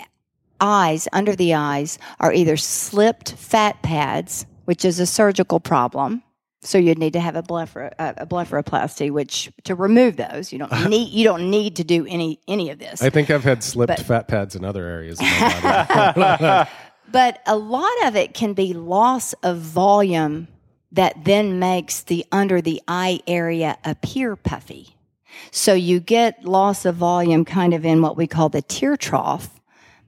eyes under the eyes are either slipped fat pads, which is a surgical problem. So you'd need to have a a blepharoplasty, which to remove those, you don't need you don't need to do any any of this. I think I've had slipped But- fat pads in other areas. Of my body. But a lot of it can be loss of volume that then makes the under the eye area appear puffy. So you get loss of volume kind of in what we call the tear trough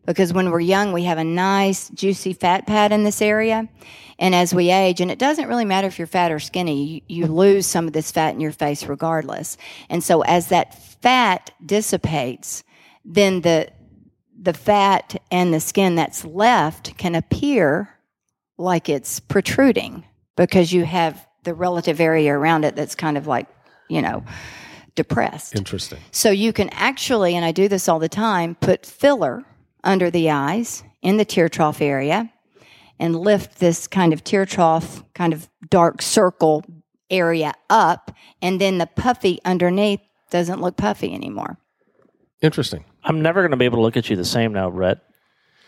because when we're young we have a nice juicy fat pad in this area and as we age and it doesn't really matter if you're fat or skinny you, you lose some of this fat in your face regardless and so as that fat dissipates then the the fat and the skin that's left can appear like it's protruding because you have the relative area around it that's kind of like, you know, depressed. Interesting. So you can actually, and I do this all the time, put filler under the eyes in the tear trough area and lift this kind of tear trough, kind of dark circle area up, and then the puffy underneath doesn't look puffy anymore. Interesting. I'm never going to be able to look at you the same now, Brett.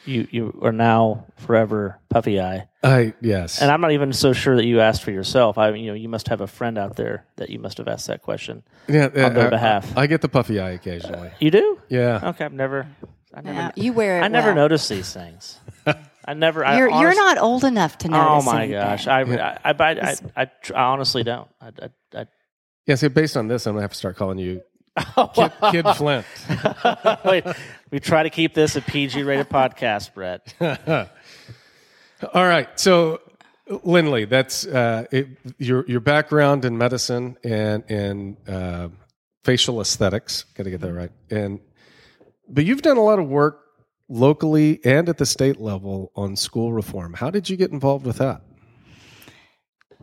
You you are now forever puffy eye, I yes. and I'm not even so sure that you asked for yourself. I you know you must have a friend out there that you must have asked that question. yeah, on their I- uh, behalf. I, get the puffy eye occasionally. You do? Yeah. Okay, I've never. I never. Now, you wear it. I never well. noticed these things. I never. I You're, you're not old enough to notice. Oh my anything. gosh! I I I, I, I, I, I honestly don't. I, I, I, Yeah. So based on this, I'm gonna have to start calling you Kid, Kid Flint. Wait, we try to keep this a PG rated podcast, Brett. All right. So, Lindley, that's uh, it, your your background in medicine and and uh, facial aesthetics. Got to get that right. And but you've done a lot of work locally and at the state level on school reform. How did you get involved with that?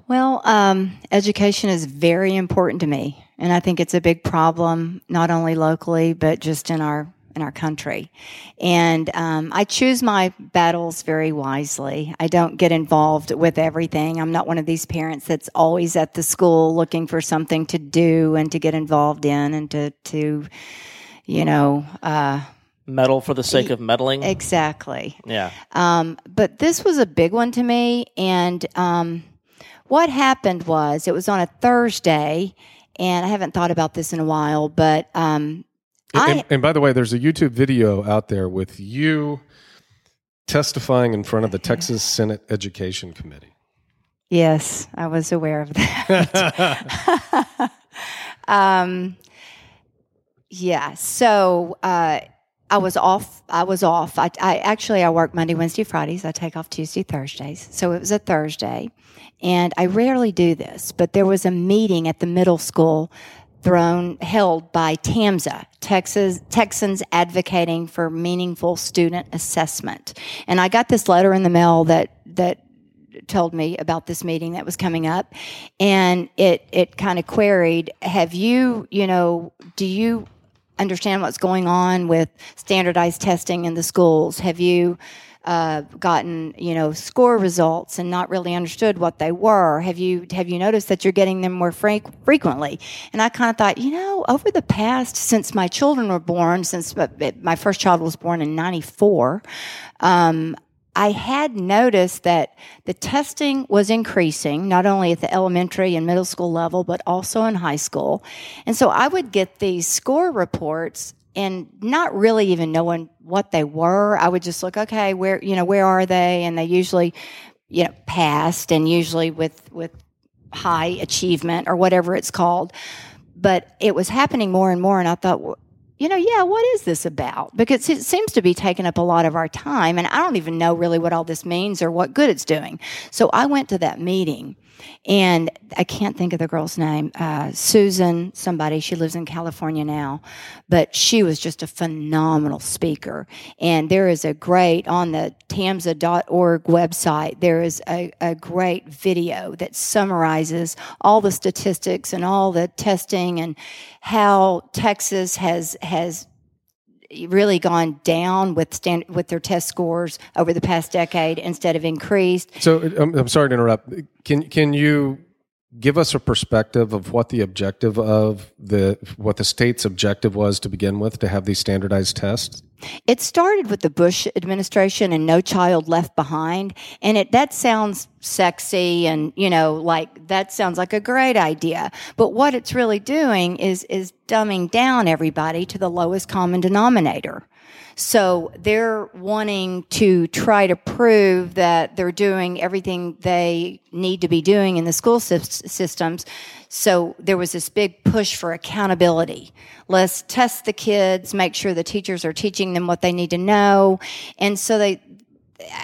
Well, um, education is very important to me, and I think it's a big problem not only locally but just in our in our country. And um, I choose my battles very wisely. I don't get involved with everything. I'm not one of these parents that's always at the school looking for something to do and to get involved in and to to you know uh, Meddle for the sake of meddling. exactly. Yeah. Um, but this was a big one to me. And um, what happened was it was on a Thursday, and I haven't thought about this in a while, but um, And, I. and by the way, there's a YouTube video out there with you testifying in front of the Texas Senate Education Committee. Yes, I was aware of that. um, yeah. So uh, I was off. I was off. I, I actually I work Monday, Wednesday, Fridays. I take off Tuesday, Thursdays. So it was a Thursday, and I rarely do this, but there was a meeting at the middle school thrown held by TAMSA, Texas Texans advocating for meaningful student assessment. And I got this letter in the mail that that told me about this meeting that was coming up and it it kind of queried have you you know do you understand what's going on with standardized testing in the schools. Have you uh, gotten you know score results and not really understood what they were? Have you have you noticed that you're getting them more frank, frequently? And i kind of thought you know over the past since my children were born since my- first child was born in 94 um, I had noticed that the testing was increasing, not only at the elementary and middle school level, but also in high school. And so I would get these score reports and not really even knowing what they were. I would just look, okay, where, you know, where are they? And they usually, you know, passed and usually with, with high achievement or whatever it's called. But it was happening more and more. And I thought, you know, yeah, what is this about? Because it seems to be taking up a lot of our time, and I don't even know really what all this means or what good it's doing. So I went to that meeting, and I can't think of the girl's name, uh, Susan, somebody. She lives in California now, but she was just a phenomenal speaker. And there is a great on the tamsa.org website. There is a, a great video that summarizes all the statistics and all the testing and how Texas has has really gone down with stand, with their test scores over the past decade instead of increased. So I'm, I'm sorry to interrupt. Can can you give us a perspective of what the objective of the what the state's objective was to begin with to have these standardized tests? It started with the Bush administration and No Child Left Behind, and it that sounds sexy and you know like that sounds like a great idea. But what it's really doing is is dumbing down everybody to the lowest common denominator. So they're wanting to try to prove that they're doing everything they need to be doing in the school systems. So there was this big push for accountability. Let's test the kids, make sure the teachers are teaching them what they need to know. And so they,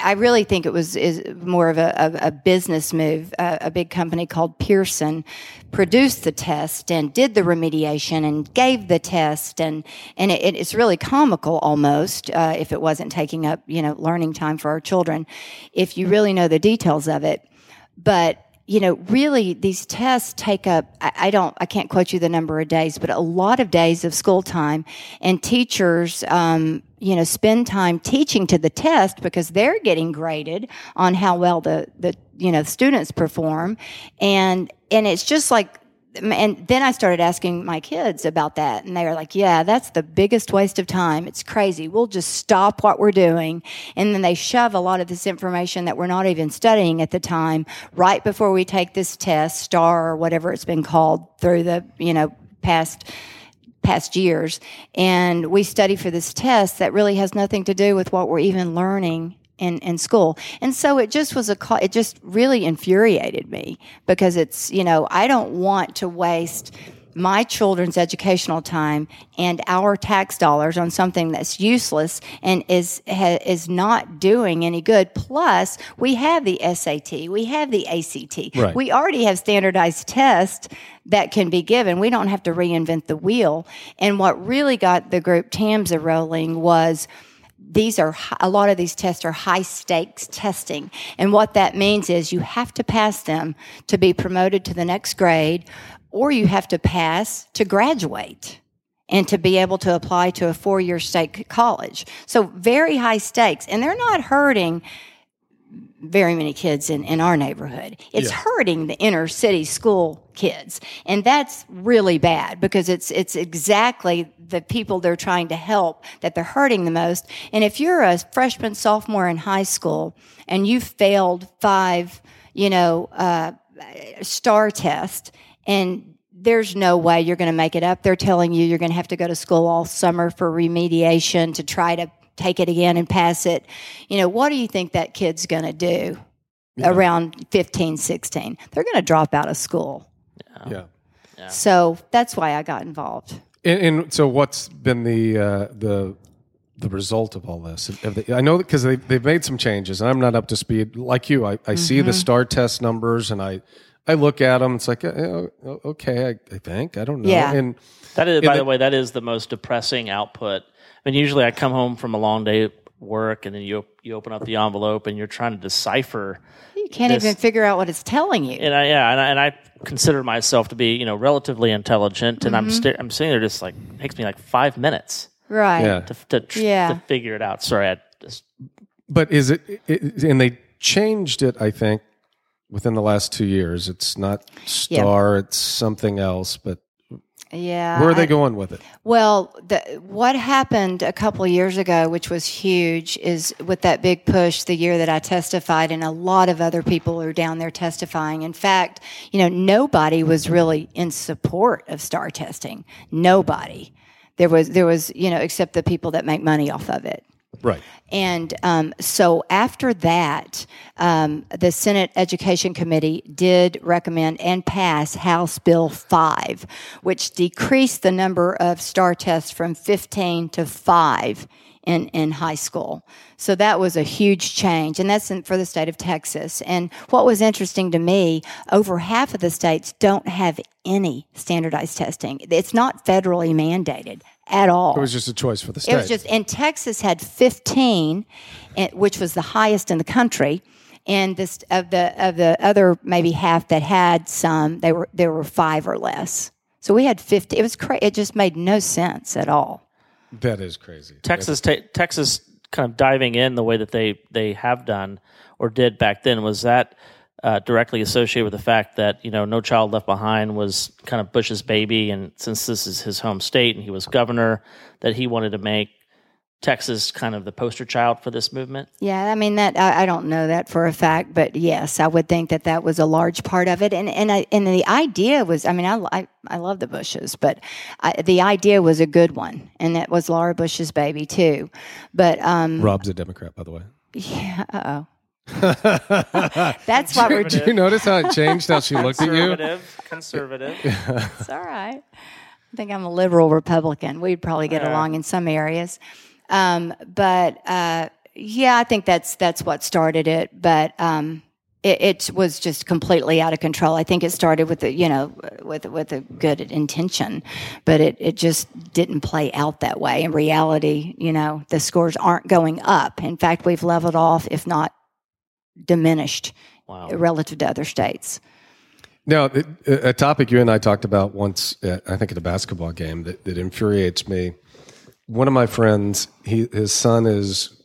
I really think it was is more of a, a, a business move. A big company called Pearson produced the test and did the remediation and gave the test, and and it, it's really comical almost uh, if it wasn't taking up you know learning time for our children, if you really know the details of it. But you know, really these tests take up, I, I, don't, I can't quote you the number of days, but a lot of days of school time and teachers, um, you know, spend time teaching to the test because they're getting graded on how well the, the, you know, students perform. And, and it's just like and then I started asking my kids about that, and they were like, "Yeah, that's the biggest waste of time. It's crazy. We'll just stop what we're doing." And then they shove a lot of this information that we're not even studying at the time right before we take this test, STAAR or whatever it's been called through the you know past past years, and we study for this test that really has nothing to do with what we're even learning in, in school. And so it just was a, it just really infuriated me because it's, you know, I don't want to waste my children's educational time and our tax dollars on something that's useless and is ha, is not doing any good. Plus, we have the SAT, we have the ACT, right. we already have standardized tests that can be given. We don't have to reinvent the wheel. And what really got the group TAMSA rolling was these are a lot of these tests are high stakes testing. And what that means is you have to pass them to be promoted to the next grade or you have to pass to graduate and to be able to apply to a four-year state college. So very high stakes and they're not hurting very many kids in, in our neighborhood. It's yeah. hurting the inner city school kids. And that's really bad because it's, it's exactly the people they're trying to help that they're hurting the most. And if you're a freshman, sophomore in high school and you failed five, you know, uh, STAAR test and there's no way you're going to make it up. They're telling you you're going to have to go to school all summer for remediation to try to take it again and pass it. You know, what do you think that kid's going to do yeah. around 15, 16? They're going to drop out of school. Yeah. yeah. So that's why I got involved. And, and so, what's been the uh, the the result of all this? They, I know because they they've made some changes, and I'm not up to speed like you. I, I mm-hmm. see the mm-hmm. STAAR test numbers, and I I look at them. It's like uh, okay, I, I, think I don't know. Yeah. And that is, by the, the way, that is the most depressing output I mean, usually I come home from a long day at work, and then you you open up the envelope, and you're trying to decipher. You can't this. even figure out what it's telling you. And I, yeah, and I, and I consider myself to be, you know, relatively intelligent, and mm-hmm. I'm st- I'm sitting there just like it takes me like five minutes, right, yeah. to to, tr- yeah. to figure it out. Sorry, I just. But is it, it? And they changed it, I think, within the last two years. It's not STAAR; it's something else. But yeah. Where are they I, going with it? Well, the, what happened a couple of years ago, which was huge, is with that big push the year that I testified, and a lot of other people are down there testifying. In fact, you know, nobody was really in support of STAAR testing. Nobody. There was, there was, you know, except the people that make money off of it. Right. And um, so after that, um, the Senate Education Committee did recommend and pass House Bill 5, which decreased the number of STAAR tests from 15 to 5 in, in high school. So that was a huge change, and that's in, for the state of Texas. And what was interesting to me, over half of the states don't have any standardized testing. It's not federally mandated at all. It was just a choice for the state. It was just, and Texas had 15, eh, which was the highest in the country. And this of the of the other maybe half that had some, they were there were five or less. So we had 50. It was cra- It just made no sense at all. That is crazy. Texas, Texas, kind of diving in the way that they they have done or did back then was that uh, directly associated with the fact that you know No Child Left Behind was kind of Bush's baby, and since this is his home state and he was governor, that he wanted to make Texas kind of the poster child for this movement? Yeah, I mean that I, I, don't know that for a fact, but yes, I would think that that was a large part of it. And and I, and the idea was, I mean, I I, I love the Bushes, but I, the idea was a good one, and that was Laura Bush's baby too. But um, Rob's a Democrat, by the way. Yeah. oh. That's why we're. Did you notice how it changed how she looked at you? Conservative. Conservative. it's all right. I think I'm a liberal Republican. We'd probably get along in some areas. Um, but uh, yeah, I think that's that's what started it. But um, it, it, was just completely out of control. I think it started with a you know with with a good intention, but it it just didn't play out that way. In reality, you know, the scores aren't going up. In fact, we've leveled off, if not diminished, wow. relative to other states. Now, a topic you and I talked about once, at, I think at a basketball game that, that infuriates me one of my friends, he, his son is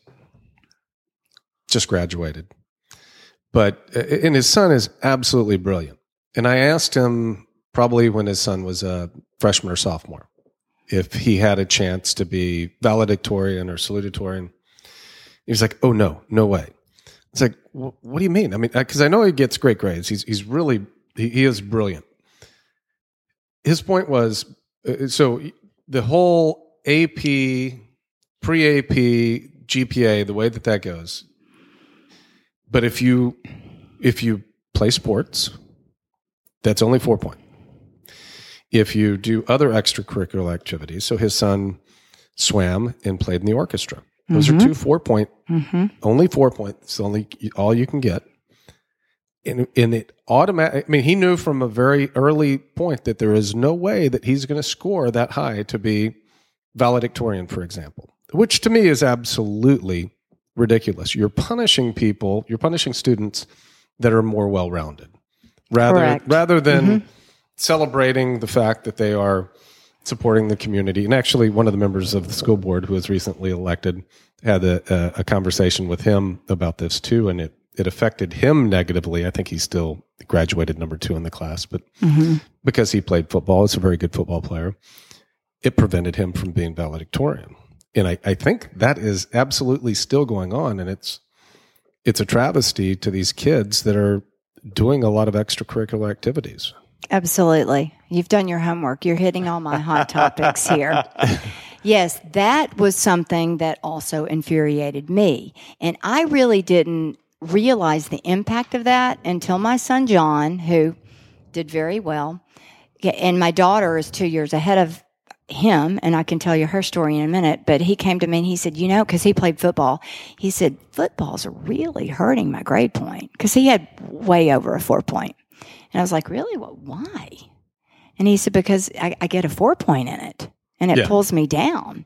just graduated, but uh, and his son is absolutely brilliant. And I asked him probably when his son was a freshman or sophomore if he had a chance to be valedictorian or salutatorian. He was like, "Oh no, no way." It's like, what do you mean? I mean, because I know he gets great grades. He's he's really he, he is brilliant. His point was uh, so the whole AP, pre AP, GPA, the way that that goes. But if you if you play sports, that's only four point. If you do other extracurricular activities, so his son swam and played in the orchestra. Those mm-hmm. are two four point, mm-hmm. only four points, only all you can get. And, and it automatic. I mean, he knew from a very early point that there is no way that he's going to score that high to be valedictorian, for example, which to me is absolutely ridiculous. You're punishing people, you're punishing students that are more well rounded rather, Correct. rather than mm-hmm. celebrating the fact that they are supporting the community. And actually, one of the members of the school board who was recently elected had a, a, a conversation with him about this too, and it it affected him negatively. I think he still graduated number two in the class, but mm-hmm. because he played football, he's a very good football player it prevented him from being valedictorian. And I, I think that is absolutely still going on. And it's, it's a travesty to these kids that are doing a lot of extracurricular activities. Absolutely. You've done your homework. You're hitting all my hot topics here. Yes, that was something that also infuriated me. And I really didn't realize the impact of that until my son John, who did very well, and my daughter is two years ahead of him, and I can tell you her story in a minute, but he came to me and he said, you know, because he played football, he said, football's really hurting my grade point because he had way over a four point. And I was like, really? Well, why? And he said, because I, I get a four point in it and it yeah. pulls me down.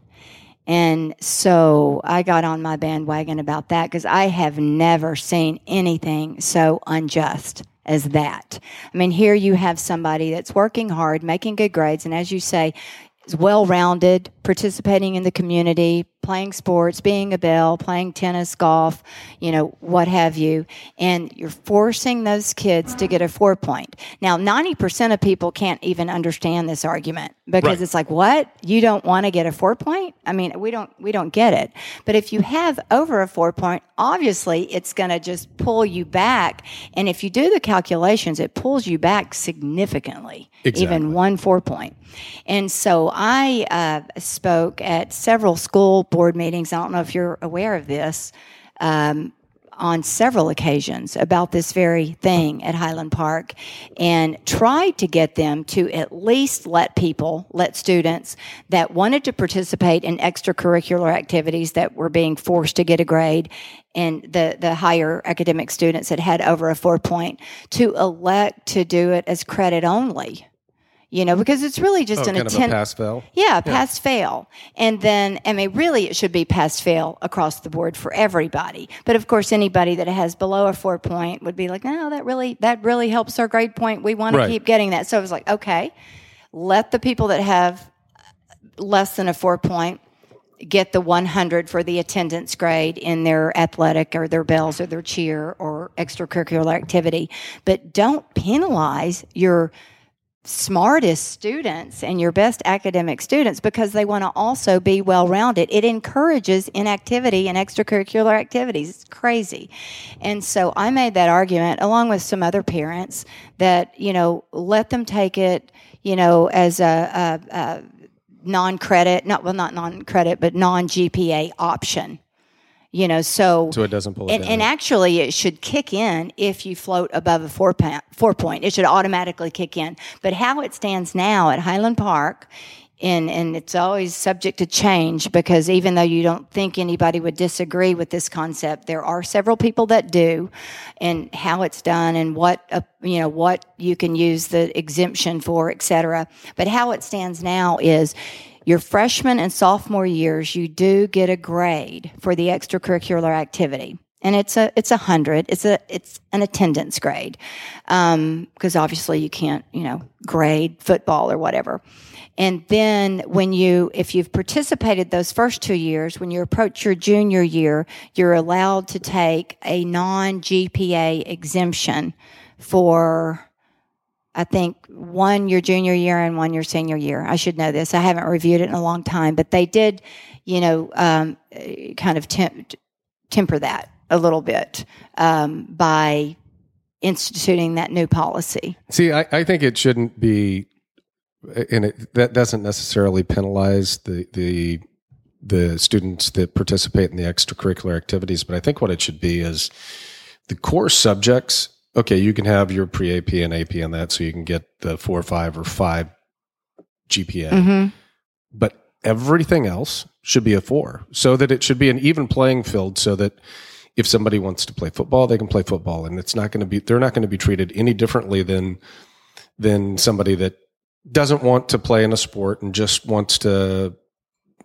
And so I got on my bandwagon about that because I have never seen anything so unjust as that. I mean, here you have somebody that's working hard, making good grades, and as you say, is well rounded, participating in the community, playing sports, being a belle, playing tennis, golf, you know, what have you. And you're forcing those kids to get a four point. Now, 90% of people can't even understand this argument because right. it's like, what? You don't want to get a four point? I mean, we don't, we don't get it. But if you have over a four point, obviously it's going to just pull you back. And if you do the calculations, it pulls you back significantly, exactly. even one four point. And so I uh, spoke at several school board meetings. I don't know if you're aware of this. Um, on several occasions about this very thing at Highland Park and tried to get them to at least let people, let students that wanted to participate in extracurricular activities that were being forced to get a grade and the, the higher academic students that had over a four point to elect to do it as credit only you know, because it's really just oh, an attempt. pass fail. Yeah, yeah, pass fail, and then I mean, really, it should be pass fail across the board for everybody. But of course, anybody that has below a four point would be like, no, that really that really helps our grade point. We want right. to keep getting that. So it was like, okay, let the people that have uh, less than a four point get the 100 for the attendance grade in their athletic or their belles or their cheer or extracurricular activity, but don't penalize your smartest students and your best academic students because they want to also be well rounded. It encourages inactivity and extracurricular activities. It's crazy. And so I made that argument along with some other parents that, you know, let them take it, you know, as a, a, a non credit, not, well, not non credit, but non GPA option you know so so it doesn't pull it and, down. and actually it should kick in if you float above a four point it should automatically kick in but how it stands now at highland park and, and it's always subject to change because even though you don't think anybody would disagree with this concept, there are several people that do, and how it's done and what uh, you know what you can use the exemption for, et cetera. But how it stands now is your freshman and sophomore years, you do get a grade for the extracurricular activity. And it's a it's a hundred. It's a it's an attendance grade because um, obviously you can't you know grade football or whatever. And then when you if you've participated those first two years, when you approach your junior year, you're allowed to take a non GPA exemption for I think one your junior year and one your senior year. I should know this. I haven't reviewed it in a long time, but they did, you know, um, kind of temp- temper that a little bit um, by instituting that new policy. See, I, I think it shouldn't be, and it, that doesn't necessarily penalize the the the students that participate in the extracurricular activities. But I think what it should be is the core subjects okay, you can have your pre AP and AP on that, so you can get the four or five or five GPA. Mm-hmm. But everything else should be a four, so that it should be an even playing field, so that if somebody wants to play football, they can play football, and it's not going to be they're not going to be treated any differently than than somebody that doesn't want to play in a sport and just wants to.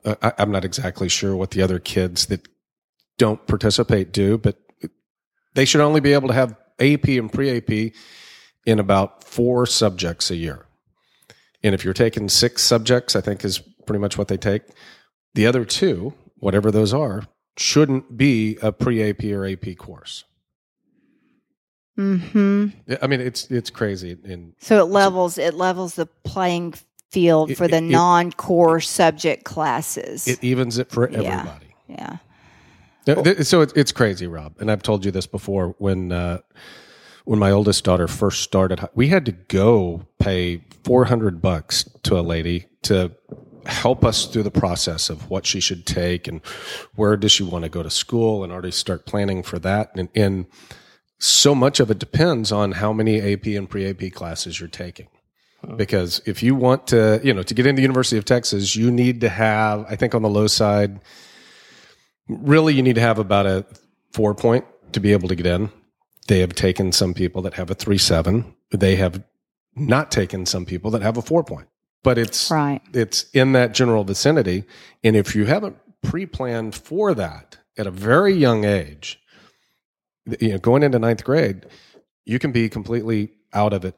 Uh, I, I'm not exactly sure what the other kids that don't participate do, but they should only be able to have AP and pre AP in about four subjects a year. And if you're taking six subjects, I think is pretty much what they take. The other two, whatever those are, shouldn't be a pre AP or AP course. Hmm. I mean, it's it's crazy. And So it levels it levels the playing field It- for the it- non-core subject classes. it evens it for everybody. yeah. Th- So it's it's crazy, Rob. And I've told you this before. When uh, when my oldest daughter first started, we had to go pay four hundred bucks to a lady to help us through the process of what she should take and where does she want to go to school and already start planning for that. And, and so much of it depends on how many AP and pre AP classes you're taking. Because if you want to, you know, to get into the University of Texas, you need to have, I think on the low side, really you need to have about a four point to be able to get in. They have taken some people that have a three seven. They have not taken some people that have a four point. But it's Right. it's in that general vicinity. And if you haven't pre-planned for that at a very young age, you know, going into ninth grade, you can be completely out of it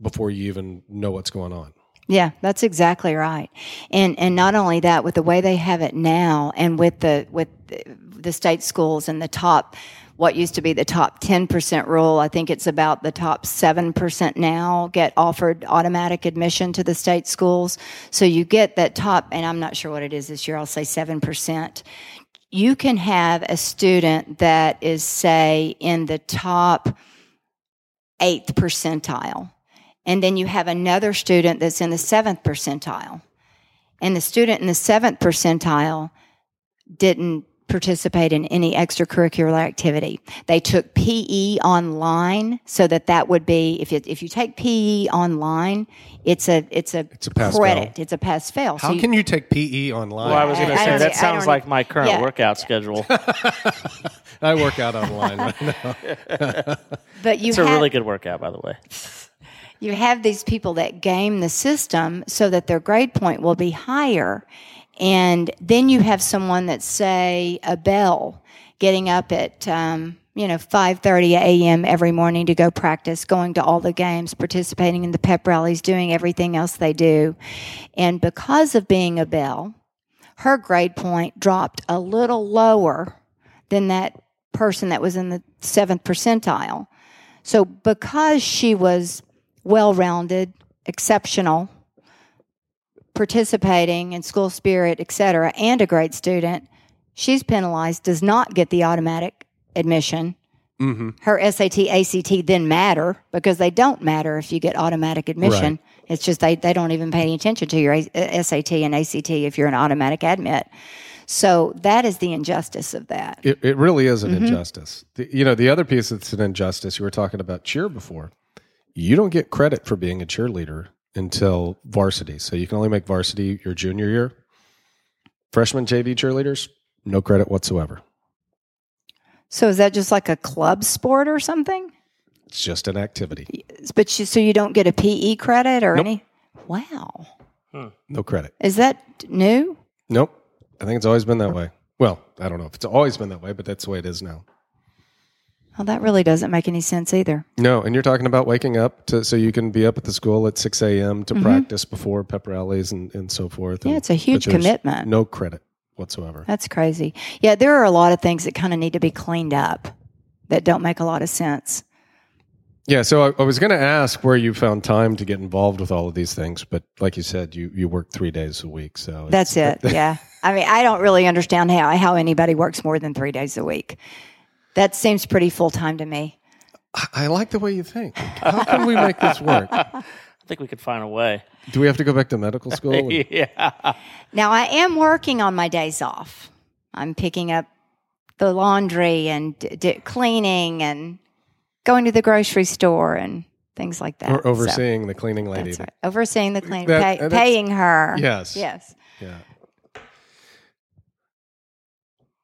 before you even know what's going on. Yeah, that's exactly right. And and not only that, with the way they have it now, and with the with the, state schools and the top, what used to be the top ten percent rule, I think it's about the top seven percent now get offered automatic admission to the state schools. So you get that top, and I'm not sure what it is this year. I'll say seven percent. You can have a student that is, say, in the top eighth percentile and then you have another student that's in the seventh percentile. And the student in the seventh percentile didn't participate in any extracurricular activity. They took PE online so that that would be if you, if you take PE online, it's a it's a, It's a pass credit. It's a pass fail. How can you take PE online? Well, I was going to say that sounds like my current yeah. workout schedule. I work out online right now. but you It's a really good workout, by the way. You have these people that game the system so that their grade point will be higher. And then you have someone that's, say, a belle getting up at, um, you know, 5.30 a.m. every morning to go practice, going to all the games, participating in the pep rallies, doing everything else they do. And because of being a belle, her grade point dropped a little lower than that person that was in the seventh percentile. So because she was well rounded, exceptional, participating in school spirit, etc., and a great student, she's penalized, does not get the automatic admission. Mm-hmm. Her SAT, ACT then matter because they don't matter if you get automatic admission. It's just they, they don't even pay any attention to your uh, SAT and ACT if you're an automatic admit. So that is the injustice of that. It, it really is an Mm-hmm. injustice. The, you know, the other piece that's an injustice, you were talking about cheer before. You don't get credit for being a cheerleader until varsity. So you can only make varsity your junior year. Freshman JV cheerleaders, no credit whatsoever. So is that just like a club sport or something? It's just an activity. But you, so you don't get a PE credit or any? Wow. Hmm. No credit. Is that new? Nope. I think it's always been that way. Well, I don't know if it's always been that way, but that's the way it is now. Well, that really doesn't make any sense either. No, and you're talking about waking up to so you can be up at the school at 6 a.m. to practice before pep rallies and, and so forth. Mm-hmm. Yeah, And- it's a huge commitment. No credit whatsoever. That's crazy. Yeah, there are a lot of things that kind of need to be cleaned up that don't make a lot of sense. Yeah, so I, I was going to ask where you found time to get involved with all of these things, but like you said, you, you work three days a week. So That's it. yeah. I mean, I don't really understand how, how anybody works more than three days a week. That seems pretty full time to me. I, I like the way you think. How can we make this work? I think we could find a way. Do we have to go back to medical school? yeah. Now, I am working on my days off. I'm picking up the laundry and d- d- cleaning and going to the grocery store and things like that. or So, overseeing the cleaning lady. that's right. Overseeing the cleaning, That- pay, paying her. Yes. Yes. Yeah.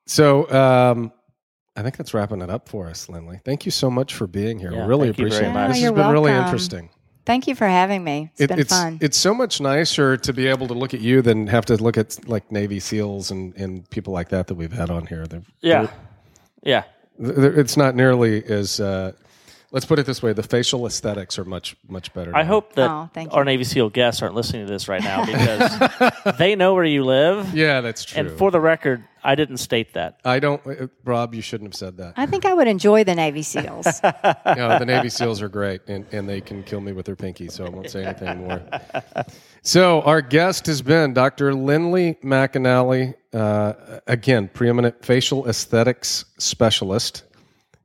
So um, I think that's wrapping it up for us, Lindley. Thank you so much for being here. Yeah, we really thank you very appreciate it. much. This you're has been really interesting. Thank you for having me. It's It- been it's fun. it's so much nicer to be able to look at you than have to look at like Navy SEALs and, and people like that that we've had on here. They're, Yeah. Yeah. they're- it's not nearly as. Uh, let's put it this way: the facial aesthetics are much much better. I now. hope that Oh, our. Navy SEAL guests aren't listening to this right now because they know where you live. Yeah, that's true. And for the record, I didn't state that. I don't, uh, Rob. You shouldn't have said that. I think I would enjoy the Navy SEAls. no, the Navy SEALs are great, and, and they can kill me with their pinky, so I won't say anything more. So, our guest has been Dr. Lindley McAnally, uh, again, preeminent facial aesthetics specialist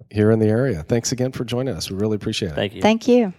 here in the area. Thanks again for joining us. We really appreciate it. Thank you. Thank you.